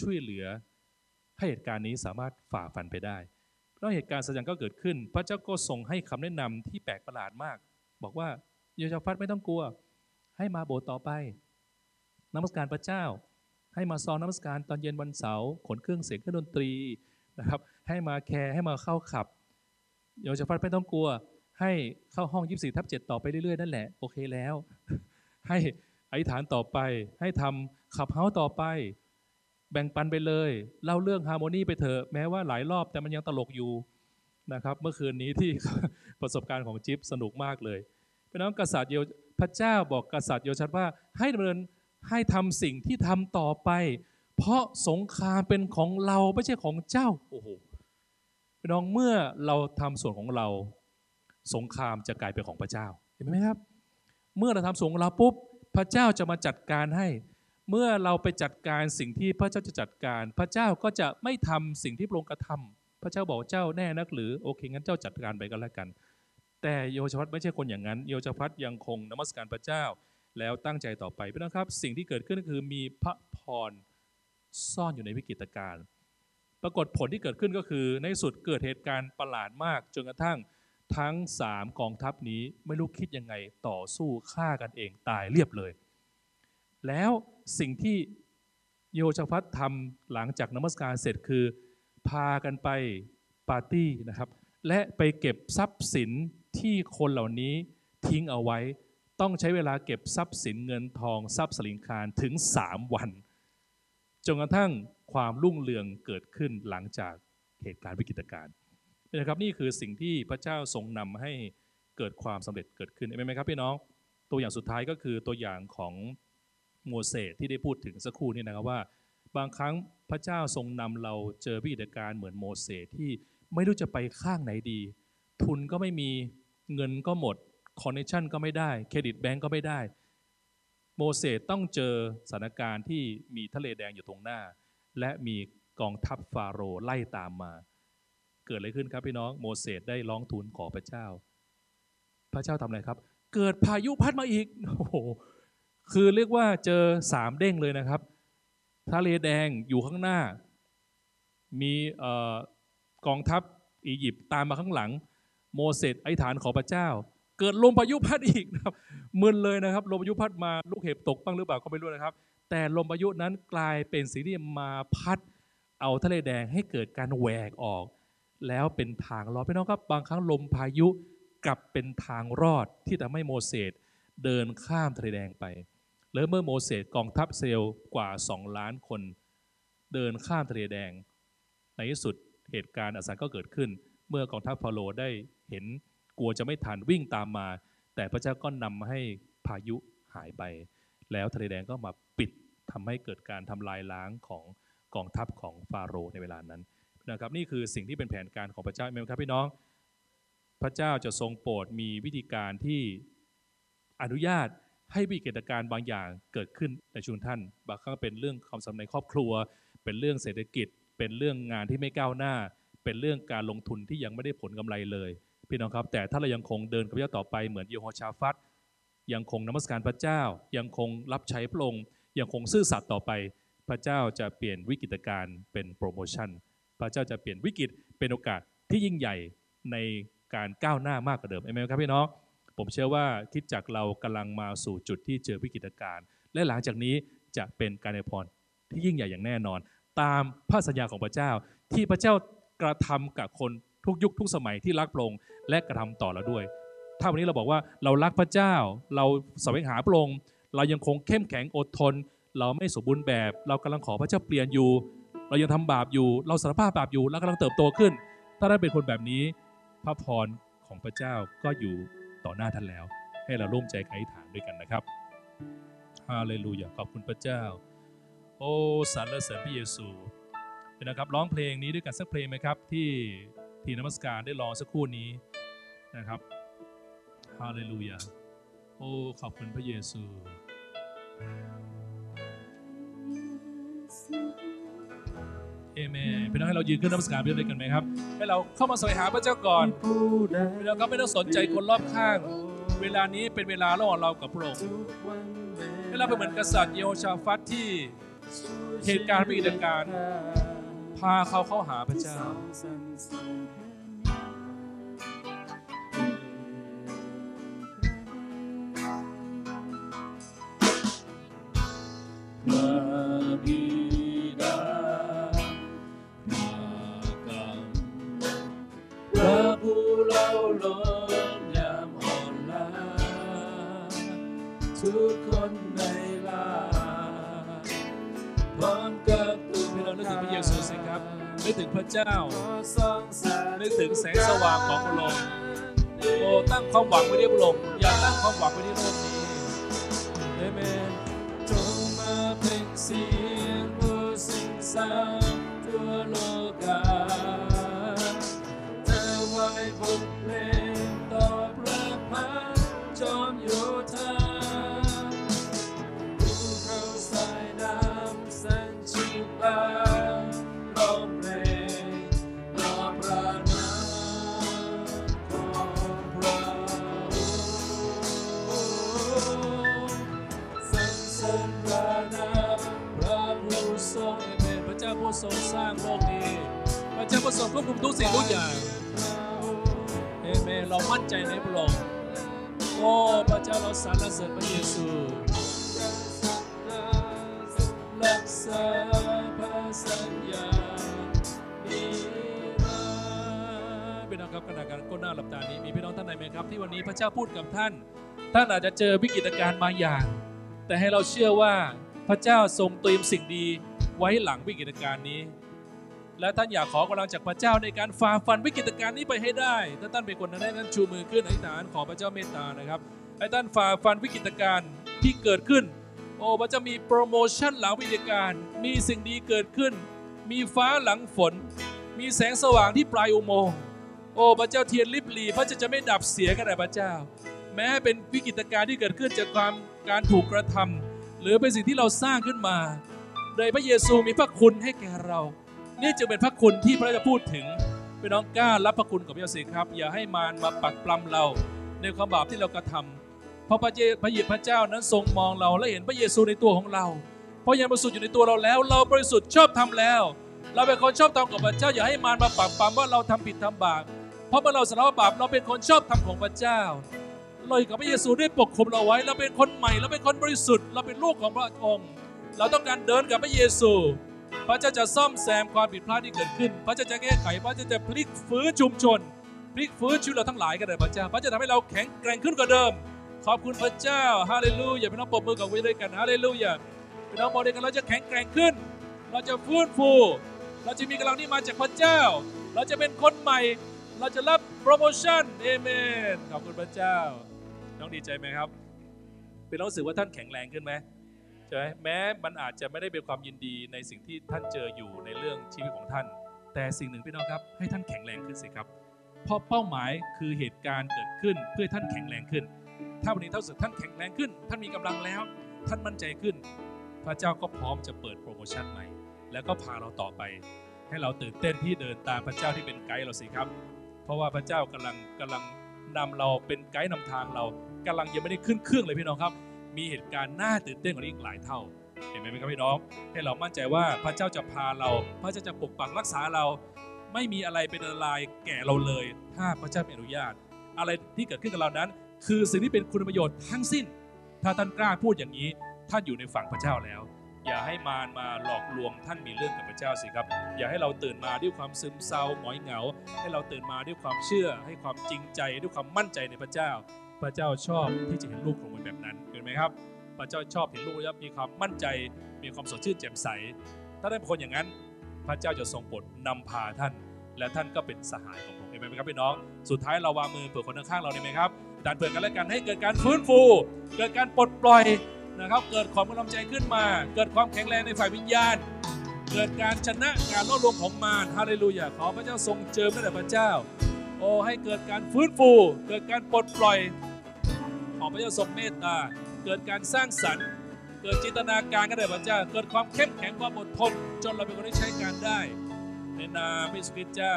ช่วยเหลือให้เหตุการณ์นี้สามารถฝ่าฟันไปได้แล้วเหตุการณ์สัจจันก็เกิดขึ้น พระเจ้าก็ทรงให้คำแนะนำที่แปลกประหลาดมาก บอกว่าโยชาฟัตไม่ต้องกลัว ให้มาโบสถ์ต่อไปนมัสการพระเจ้า ให้มาซ้อมนมัสการตอนเย็นวันเสาร์ขนเครื่องเสียงเครื่องดนตรีนะครับให้มาแคร์ให้มาเข้าขับโยชาฟัตไม่ต้องกลัว ให้เข้าห้อง24ทับ7ต่อไปเรื่อยๆนั่นแหละโอเคแล้ว ให้ อธิษฐานต่อไป ให้ทำขับเฮาต่อไป แบ่งปันไปเลย เล่าเรื่องฮาร์โมนีไปเถอะแม้ว่าหลายรอบแต่มันยังตลกอยู่นะครับ เมื่อคืนนี้ที่ประสบการณ์ของจิ๊บสนุกมากเลยพี่น้องกษัตริย์โยพระเจ้าบอกกษัตริย์โยชัดว่าให้ดำเนินให้ทำสิ่งที่ทำต่อไป เพราะสงครามเป็นของเราไม่ใช่ของเจ้าโอ้โหพี่น้องเมื่อเราทำส่วนของเรา สงครามจะกลายเป็นของพระเจ้าเห็นไหมครับ เมื่อเราทำส่วนของเราปุ๊บ พระเจ้าจะมาจัดการให้ เมื่อเราไปจัดการสิ่งที่พระเจ้าจะจัดการ พระเจ้าก็จะไม่ทำสิ่งที่พระองค์กระทำพระเจ้าบอกเจ้าแน่นักหรือโอเคงั้นเจ้าจัดการไปก็แล้วกัน แต่โยชวัตไม่ใช่คนอย่างนั้น โยชวัตยังคงนมัสการพระเจ้าแล้วตั้งใจต่อไปพี่น้องครับ สิ่งที่เกิดขึ้นก็คือมีพระพรซ่อนอยู่ในวิกฤตการณ์ปรากฏผลที่เกิดขึ้นก็คือในสุดเกิดเหตุการณ์ประหลาดมากจนกระทั่ง ทั้งสามกองทัพนี้ไม่รู้คิดยังไงต่อสู้ฆ่ากันเองตายเรียบเลย แล้วสิ่งที่โยชฟัตทำหลังจากนมัสการเสร็จคือ พากันไปปาร์ตี้นะครับ และไปเก็บทรัพย์สินที่คนเหล่านี้ทิ้งเอาไว้ ต้องใช้เวลาเก็บทรัพย์สินเงินทองทรัพย์สลิงคารถึง 3 วันจนกระทั่งความรุ่งเรืองเกิดขึ้นหลังจากเหตุการณ์วิกฤตการณ์ นะครับนี่คือสิ่งที่พระเจ้าทรงนำให้เกิดความสำเร็จเกิดขึ้นเห็นไหมครับพี่น้องตัวอย่างสุดท้ายก็คือตัวอย่างของโมเสสที่ได้พูดถึงสักครู่นี้นะครับว่า บางครั้งพระเจ้าทรงนำเราเจอวิกฤตการเหมือนโมเสสที่ไม่รู้จะไปข้างไหนดี ทุนก็ไม่มีเงินก็หมด connection ก็ไม่ได้เครดิตแบงก์ก็ไม่ได้ โมเสสต้องเจอสถานการณ์ที่มีทะเลแดงอยู่ตรงหน้า และมีกองทัพฟาโรห์ไล่ตามมา เกิดอะไรขึ้นครับพี่น้องโมเสสได้ร้องทูลขอพระเจ้า พระเจ้าทำอะไรครับ เกิดพายุพัดมาอีกโอ้โหคือเรียกว่าเจอสามเด้งเลยนะครับทะเลแดงอยู่ข้างหน้า มีกองทัพอียิปต์ตามมาข้างหลัง โมเสสไอฐานขอพระเจ้า เกิดลมพายุพัดอีกนะครับมึนเลยนะครับลมพายุพัดมาลูกเห็บตกบ้างหรือเปล่าก็ไม่รู้นะครับ แต่ลมพายุนั้นกลายเป็นสิ่งที่มาพัดเอาทะเลแดงให้เกิดการแหวกออก แล้วเป็นทางรอดพี่น้องครับบางครั้งลมพายุกลับเป็นทางรอดที่ทำให้โมเสสเดินข้ามทะเลแดงไป แล้วเมื่อโมเสสกองทัพเซลกว่า 2 ล้านคน เดินข้ามทะเลแดง ในที่สุดเหตุการณ์อัศจรรย์ก็เกิดขึ้น เมื่อกองทัพฟาโรห์ได้เห็นกลัวจะไม่ทันวิ่งตามมา แต่พระเจ้าก็นำให้พายุหายไป แล้วทะเลแดงก็มาปิดทำให้เกิดการทำลายล้างของกองทัพของฟาโรห์ในเวลานั้น นะครับนี่คือสิ่งที่เป็นแผนการของพระเจ้าเมครับพี่น้อง พระเจ้าจะทรงโปรดมีวิธีการที่อนุญาตให้วิกฤตการณ์บางอย่างเกิดขึ้นในชุมท่าน บางครั้งเป็นเรื่องความสัมพันธ์ในครอบครัว เป็นเรื่องเศรษฐกิจ เป็นเรื่องงานที่ไม่ก้าวหน้า เป็นเรื่องการลงทุนที่ยังไม่ได้ผลกำไรเลย พี่น้องครับ แต่ถ้าเรายังคงเดินกับพระเจ้าต่อไปเหมือนโยโฮชาฟัตยังคงนมัสการพระเจ้า ยังคงรับใช้พระองค์ยังคงซื่อสัตย์ต่อไป พระเจ้าจะเปลี่ยนวิกฤตการณ์เป็นโปรโมชั่น พระเจ้าจะเปลี่ยนวิกฤตเป็นโอกาสที่ยิ่งใหญ่ในการก้าวหน้ามากกว่าเดิมเอเมนครับพี่น้อง ผมเชื่อว่าคิดจากเรากำลังมาสู่จุดที่เจอวิกฤตการณ์และหลังจากนี้จะเป็นการในพรที่ยิ่งใหญ่อย่างแน่นอน ตามพระสัญญาของพระเจ้า ที่พระเจ้ากระทำกับคนทุกยุคทุกสมัยที่รักพระองค์และกระทำต่อเราด้วย ถ้าวันนี้เราบอกว่าเรารักพระเจ้า เราแสวงหาพระองค์เรายังคงเข้มแข็งอดทน เราไม่สมบูรณ์แบบ เรากำลังขอพระเจ้าเปลี่ยนอยู่ เรายังทำบาปอยู่ เราสารภาพบาปอยู่ แล้วกำลังเติบโตขึ้น ถ้าท่านเป็นคนแบบนี้ พระพรของพระเจ้าก็อยู่ต่อหน้าท่านแล้ว ให้เราร่วมใจกันอธิษฐานด้วยกันนะครับฮาเลลูยาขอบคุณพระเจ้า โอ้สรรเสริญพระเยซูเป็นนะครับร้องเพลงนี้ด้วยกันสักเพลงไหมครับ ที่ทีนมัสการได้ร้องสักครู่นี้นะครับฮาเลลูยาโอ้ขอบคุณพระเยซู เอเมนพี่น้องให้เรายืนขึ้นนมัสการพระเจ้าด้วยกันไหมครับ ให้เราเข้ามาแสวงหาพระเจ้าก่อนพี่น้องครับไม่ต้องสนใจคนรอบข้าง เวลานี้เป็นเวลาระหว่างเรากับพระองค์ให้เราเป็นเหมือนกษัตริย์เยโฮชาฟัตที่เหตุการณ์มีเหตุการณ์พาเขาเข้าหาพระเจ้า เจ้า นึกถึงแสงสว่างของพระองค์โอ้ตั้งความหวังไว้ที่พระองค์อย่าตั้งความหวังไว้ที่โลกนี้เอเมนจงมาเปล่งเสียงผู้สิ่งสางทั่วโลกาเธอไว้บทเพลงต่อพระพักจอมโยธาภูเขาสายน้ำแสนชิบา รงสร้างโลกนี้พระเจ้าผู้ทรงควบคุมทุกสิ่งทุกอย่างเอเมนเรามั่นใจในพระองค์โอ้พระเจ้าเราสรรเสริญพระเยซูรักษาพระสัญญานิรันดร์พี่น้องครับขณะการก้มหน้าหลับตานี้มีพี่น้องท่านไหนไหมครับ ที่วันนี้พระเจ้าพูดกับท่าน ท่านอาจจะเจอวิกฤตการณ์บางอย่าง แต่ให้เราเชื่อว่าพระเจ้าทรงเตรียมสิ่งดี ไว้หลังวิกฤตการณ์นี้ และท่านอยากขอกำลังจากพระเจ้าในการฝ่าฟันวิกฤตการณ์นี้ไปให้ได้ ถ้าท่านเป็นคนนั้นให้ท่านชูมือขึ้นอธิษฐานขอพระเจ้าเมตตานะครับให้ท่านฝ่าฟันวิกฤตการณ์ที่เกิดขึ้น โอ้พระเจ้ามีโปรโมชั่นหลังวิกฤตการณ์มีสิ่งดีเกิดขึ้น มีฟ้าหลังฝน มีแสงสว่างที่ปลายอุโมงค์โอ้พระเจ้าเทียนลิบลีพระเจ้าจะไม่ดับเสียกันแต่พระเจ้า แม้เป็นวิกฤตการณ์ที่เกิดขึ้นจากความการถูกกระทำหรือเป็นสิ่งที่เราสร้างขึ้นมา โดยพระเยซูมีพระคุณให้แก่เรา นี่จึงเป็นพระคุณที่พระเจ้าพูดถึงพี่น้องกล้ารับพระคุณกับพระเยซูครับ อย่าให้มารมาปักปลำเราในความบาปที่เรากระทำเพราะพระเยพระเยพระเจ้านั้นทรงมองเราและเห็นพระเยซูในตัวของเรา เพราะยังบริสุทธิ์อยู่ในตัวเราแล้ว เราบริสุทธิ์ชอบทำแล้ว เราเป็นคนชอบทำกับพระเจ้าอย่าให้มารมาปักปลำว่าเราทำผิดทำบาปเพราะเมื่อเราสารภาพบาปเราเป็นคนชอบทำของพระเจ้าเราอยู่กับพระเยซูได้ปกคุมเราไว้ เราเป็นคนใหม่ เราเป็นคนบริสุทธิ์ เราเป็นลูกของพระองค์ เราต้องการเดินกับพระเยซู พระเจ้าจะซ่อมแซมความผิดพลาดที่เกิดขึ้น พระเจ้าจะแก้ไข พระเจ้าจะพลิกฟื้นชุมชน พลิกฟื้นชีวิตเราทั้งหลายกันเลยพระเจ้า พระเจ้าทำให้เราแข็งแกร่งขึ้นกว่าเดิม ขอบคุณพระเจ้า ฮาเลลูยา พี่น้องปรบมือกับว้ด้วยกัน ฮาเลลูยา พี่น้องบอกด้วยกันเราจะแข็งแกร่งขึ้น เราจะฟื้นฟู เราจะมีกำลังที่มาจากพระเจ้า เราจะเป็นคนใหม่ เราจะรับโปรโมชั่น เอเมน ขอบคุณพระเจ้า น้องดีใจไหมครับ เป็นน้องรู้สึกว่าท่านแข็งแรงขึ้นไหม ใช่ไหมแม้มันอาจจะไม่ได้เป็นความยินดีในสิ่งที่ท่านเจออยู่ในเรื่องชีวิตของท่าน แต่สิ่งหนึ่งพี่น้องครับ ให้ท่านแข็งแรงขึ้นสิครับ เพราะเป้าหมายคือเหตุการณ์เกิดขึ้นเพื่อท่านแข็งแรงขึ้น ถ้าวันนี้ท่านสึกท่านแข็งแรงขึ้น ท่านมีกำลังแล้ว ท่านมั่นใจขึ้น พระเจ้าก็พร้อมจะเปิดโปรโมชั่นใหม่ แล้วก็พาเราต่อไป ให้เราตื่นเต้นที่เดินตามพระเจ้าที่เป็นไกด์เราสิครับ เพราะว่าพระเจ้ากำลังกำลังนำเราเป็นไกด์นำทางเรากำลังยังไม่ได้ขึ้นเครื่องเลยพี่น้องครับ มีเหตุการณ์น่าตื่นเต้นกว่านี้อีกหลายเท่า เห็นไหมครับพี่น้อง ให้เรามั่นใจว่าพระเจ้าจะพาเรา พระเจ้าจะปกปักรักษาเรา ไม่มีอะไรเป็นอันตรายแก่เราเลย ถ้าพระเจ้าไม่อนุญาต อะไรที่เกิดขึ้นกับเรานั้น คือสิ่งที่เป็นคุณประโยชน์ทั้งสิ้น ถ้าท่านกล้าพูดอย่างนี้ ท่านอยู่ในฝั่งพระเจ้าแล้ว อย่าให้มารมาหลอกลวงท่านมีเรื่องกับพระเจ้าสิครับ อย่าให้เราตื่นมาด้วยความซึมเศร้าหงอยเหงา ให้เราตื่นมาด้วยความเชื่อ ให้ความจริงใจ ด้วยความมั่นใจในพระเจ้า พระเจ้าชอบที่จะเห็นลูกของมันแบบนั้นเห็นไหมครับ พระเจ้าชอบเห็นลูกแล้วมีความมั่นใจ มีความสดชื่นแจ่มใส ถ้าได้เป็นคนอย่างนั้น พระเจ้าจะทรงโปรดนำพาท่าน และท่านก็เป็นสหายของพระองค์เห็นไหมครับพี่น้อง สุดท้ายเราวางมือเผื่อคนข้างเราได้ไหมครับดันเผื่อกันและกันให้เกิดการฟื้นฟู เกิดการปลดปล่อยนะครับ เกิดความกำลังใจขึ้นมา เกิดความแข็งแรงในฝ่ายวิญญาณ เกิดการชนะการล่อลวงของมารฮาเลลูยาขอพระเจ้าทรงเจิมด้วยพระเจ้าโอ้ให้เกิดการฟื้นฟู เกิดการปลดปล่อย ขอพระเจ้าทรงเมตตา เกิดการสร้างสรรค์ เกิดจินตนาการกันเลยพระเจ้า เกิดความเข้มแข็งความอดทนจนเราเป็นคนที่ใช้การได้ ในนามพระสุคริสต์เจ้า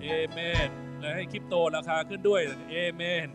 เอเมน และให้คริปโตราคาขึ้นด้วย เอเมน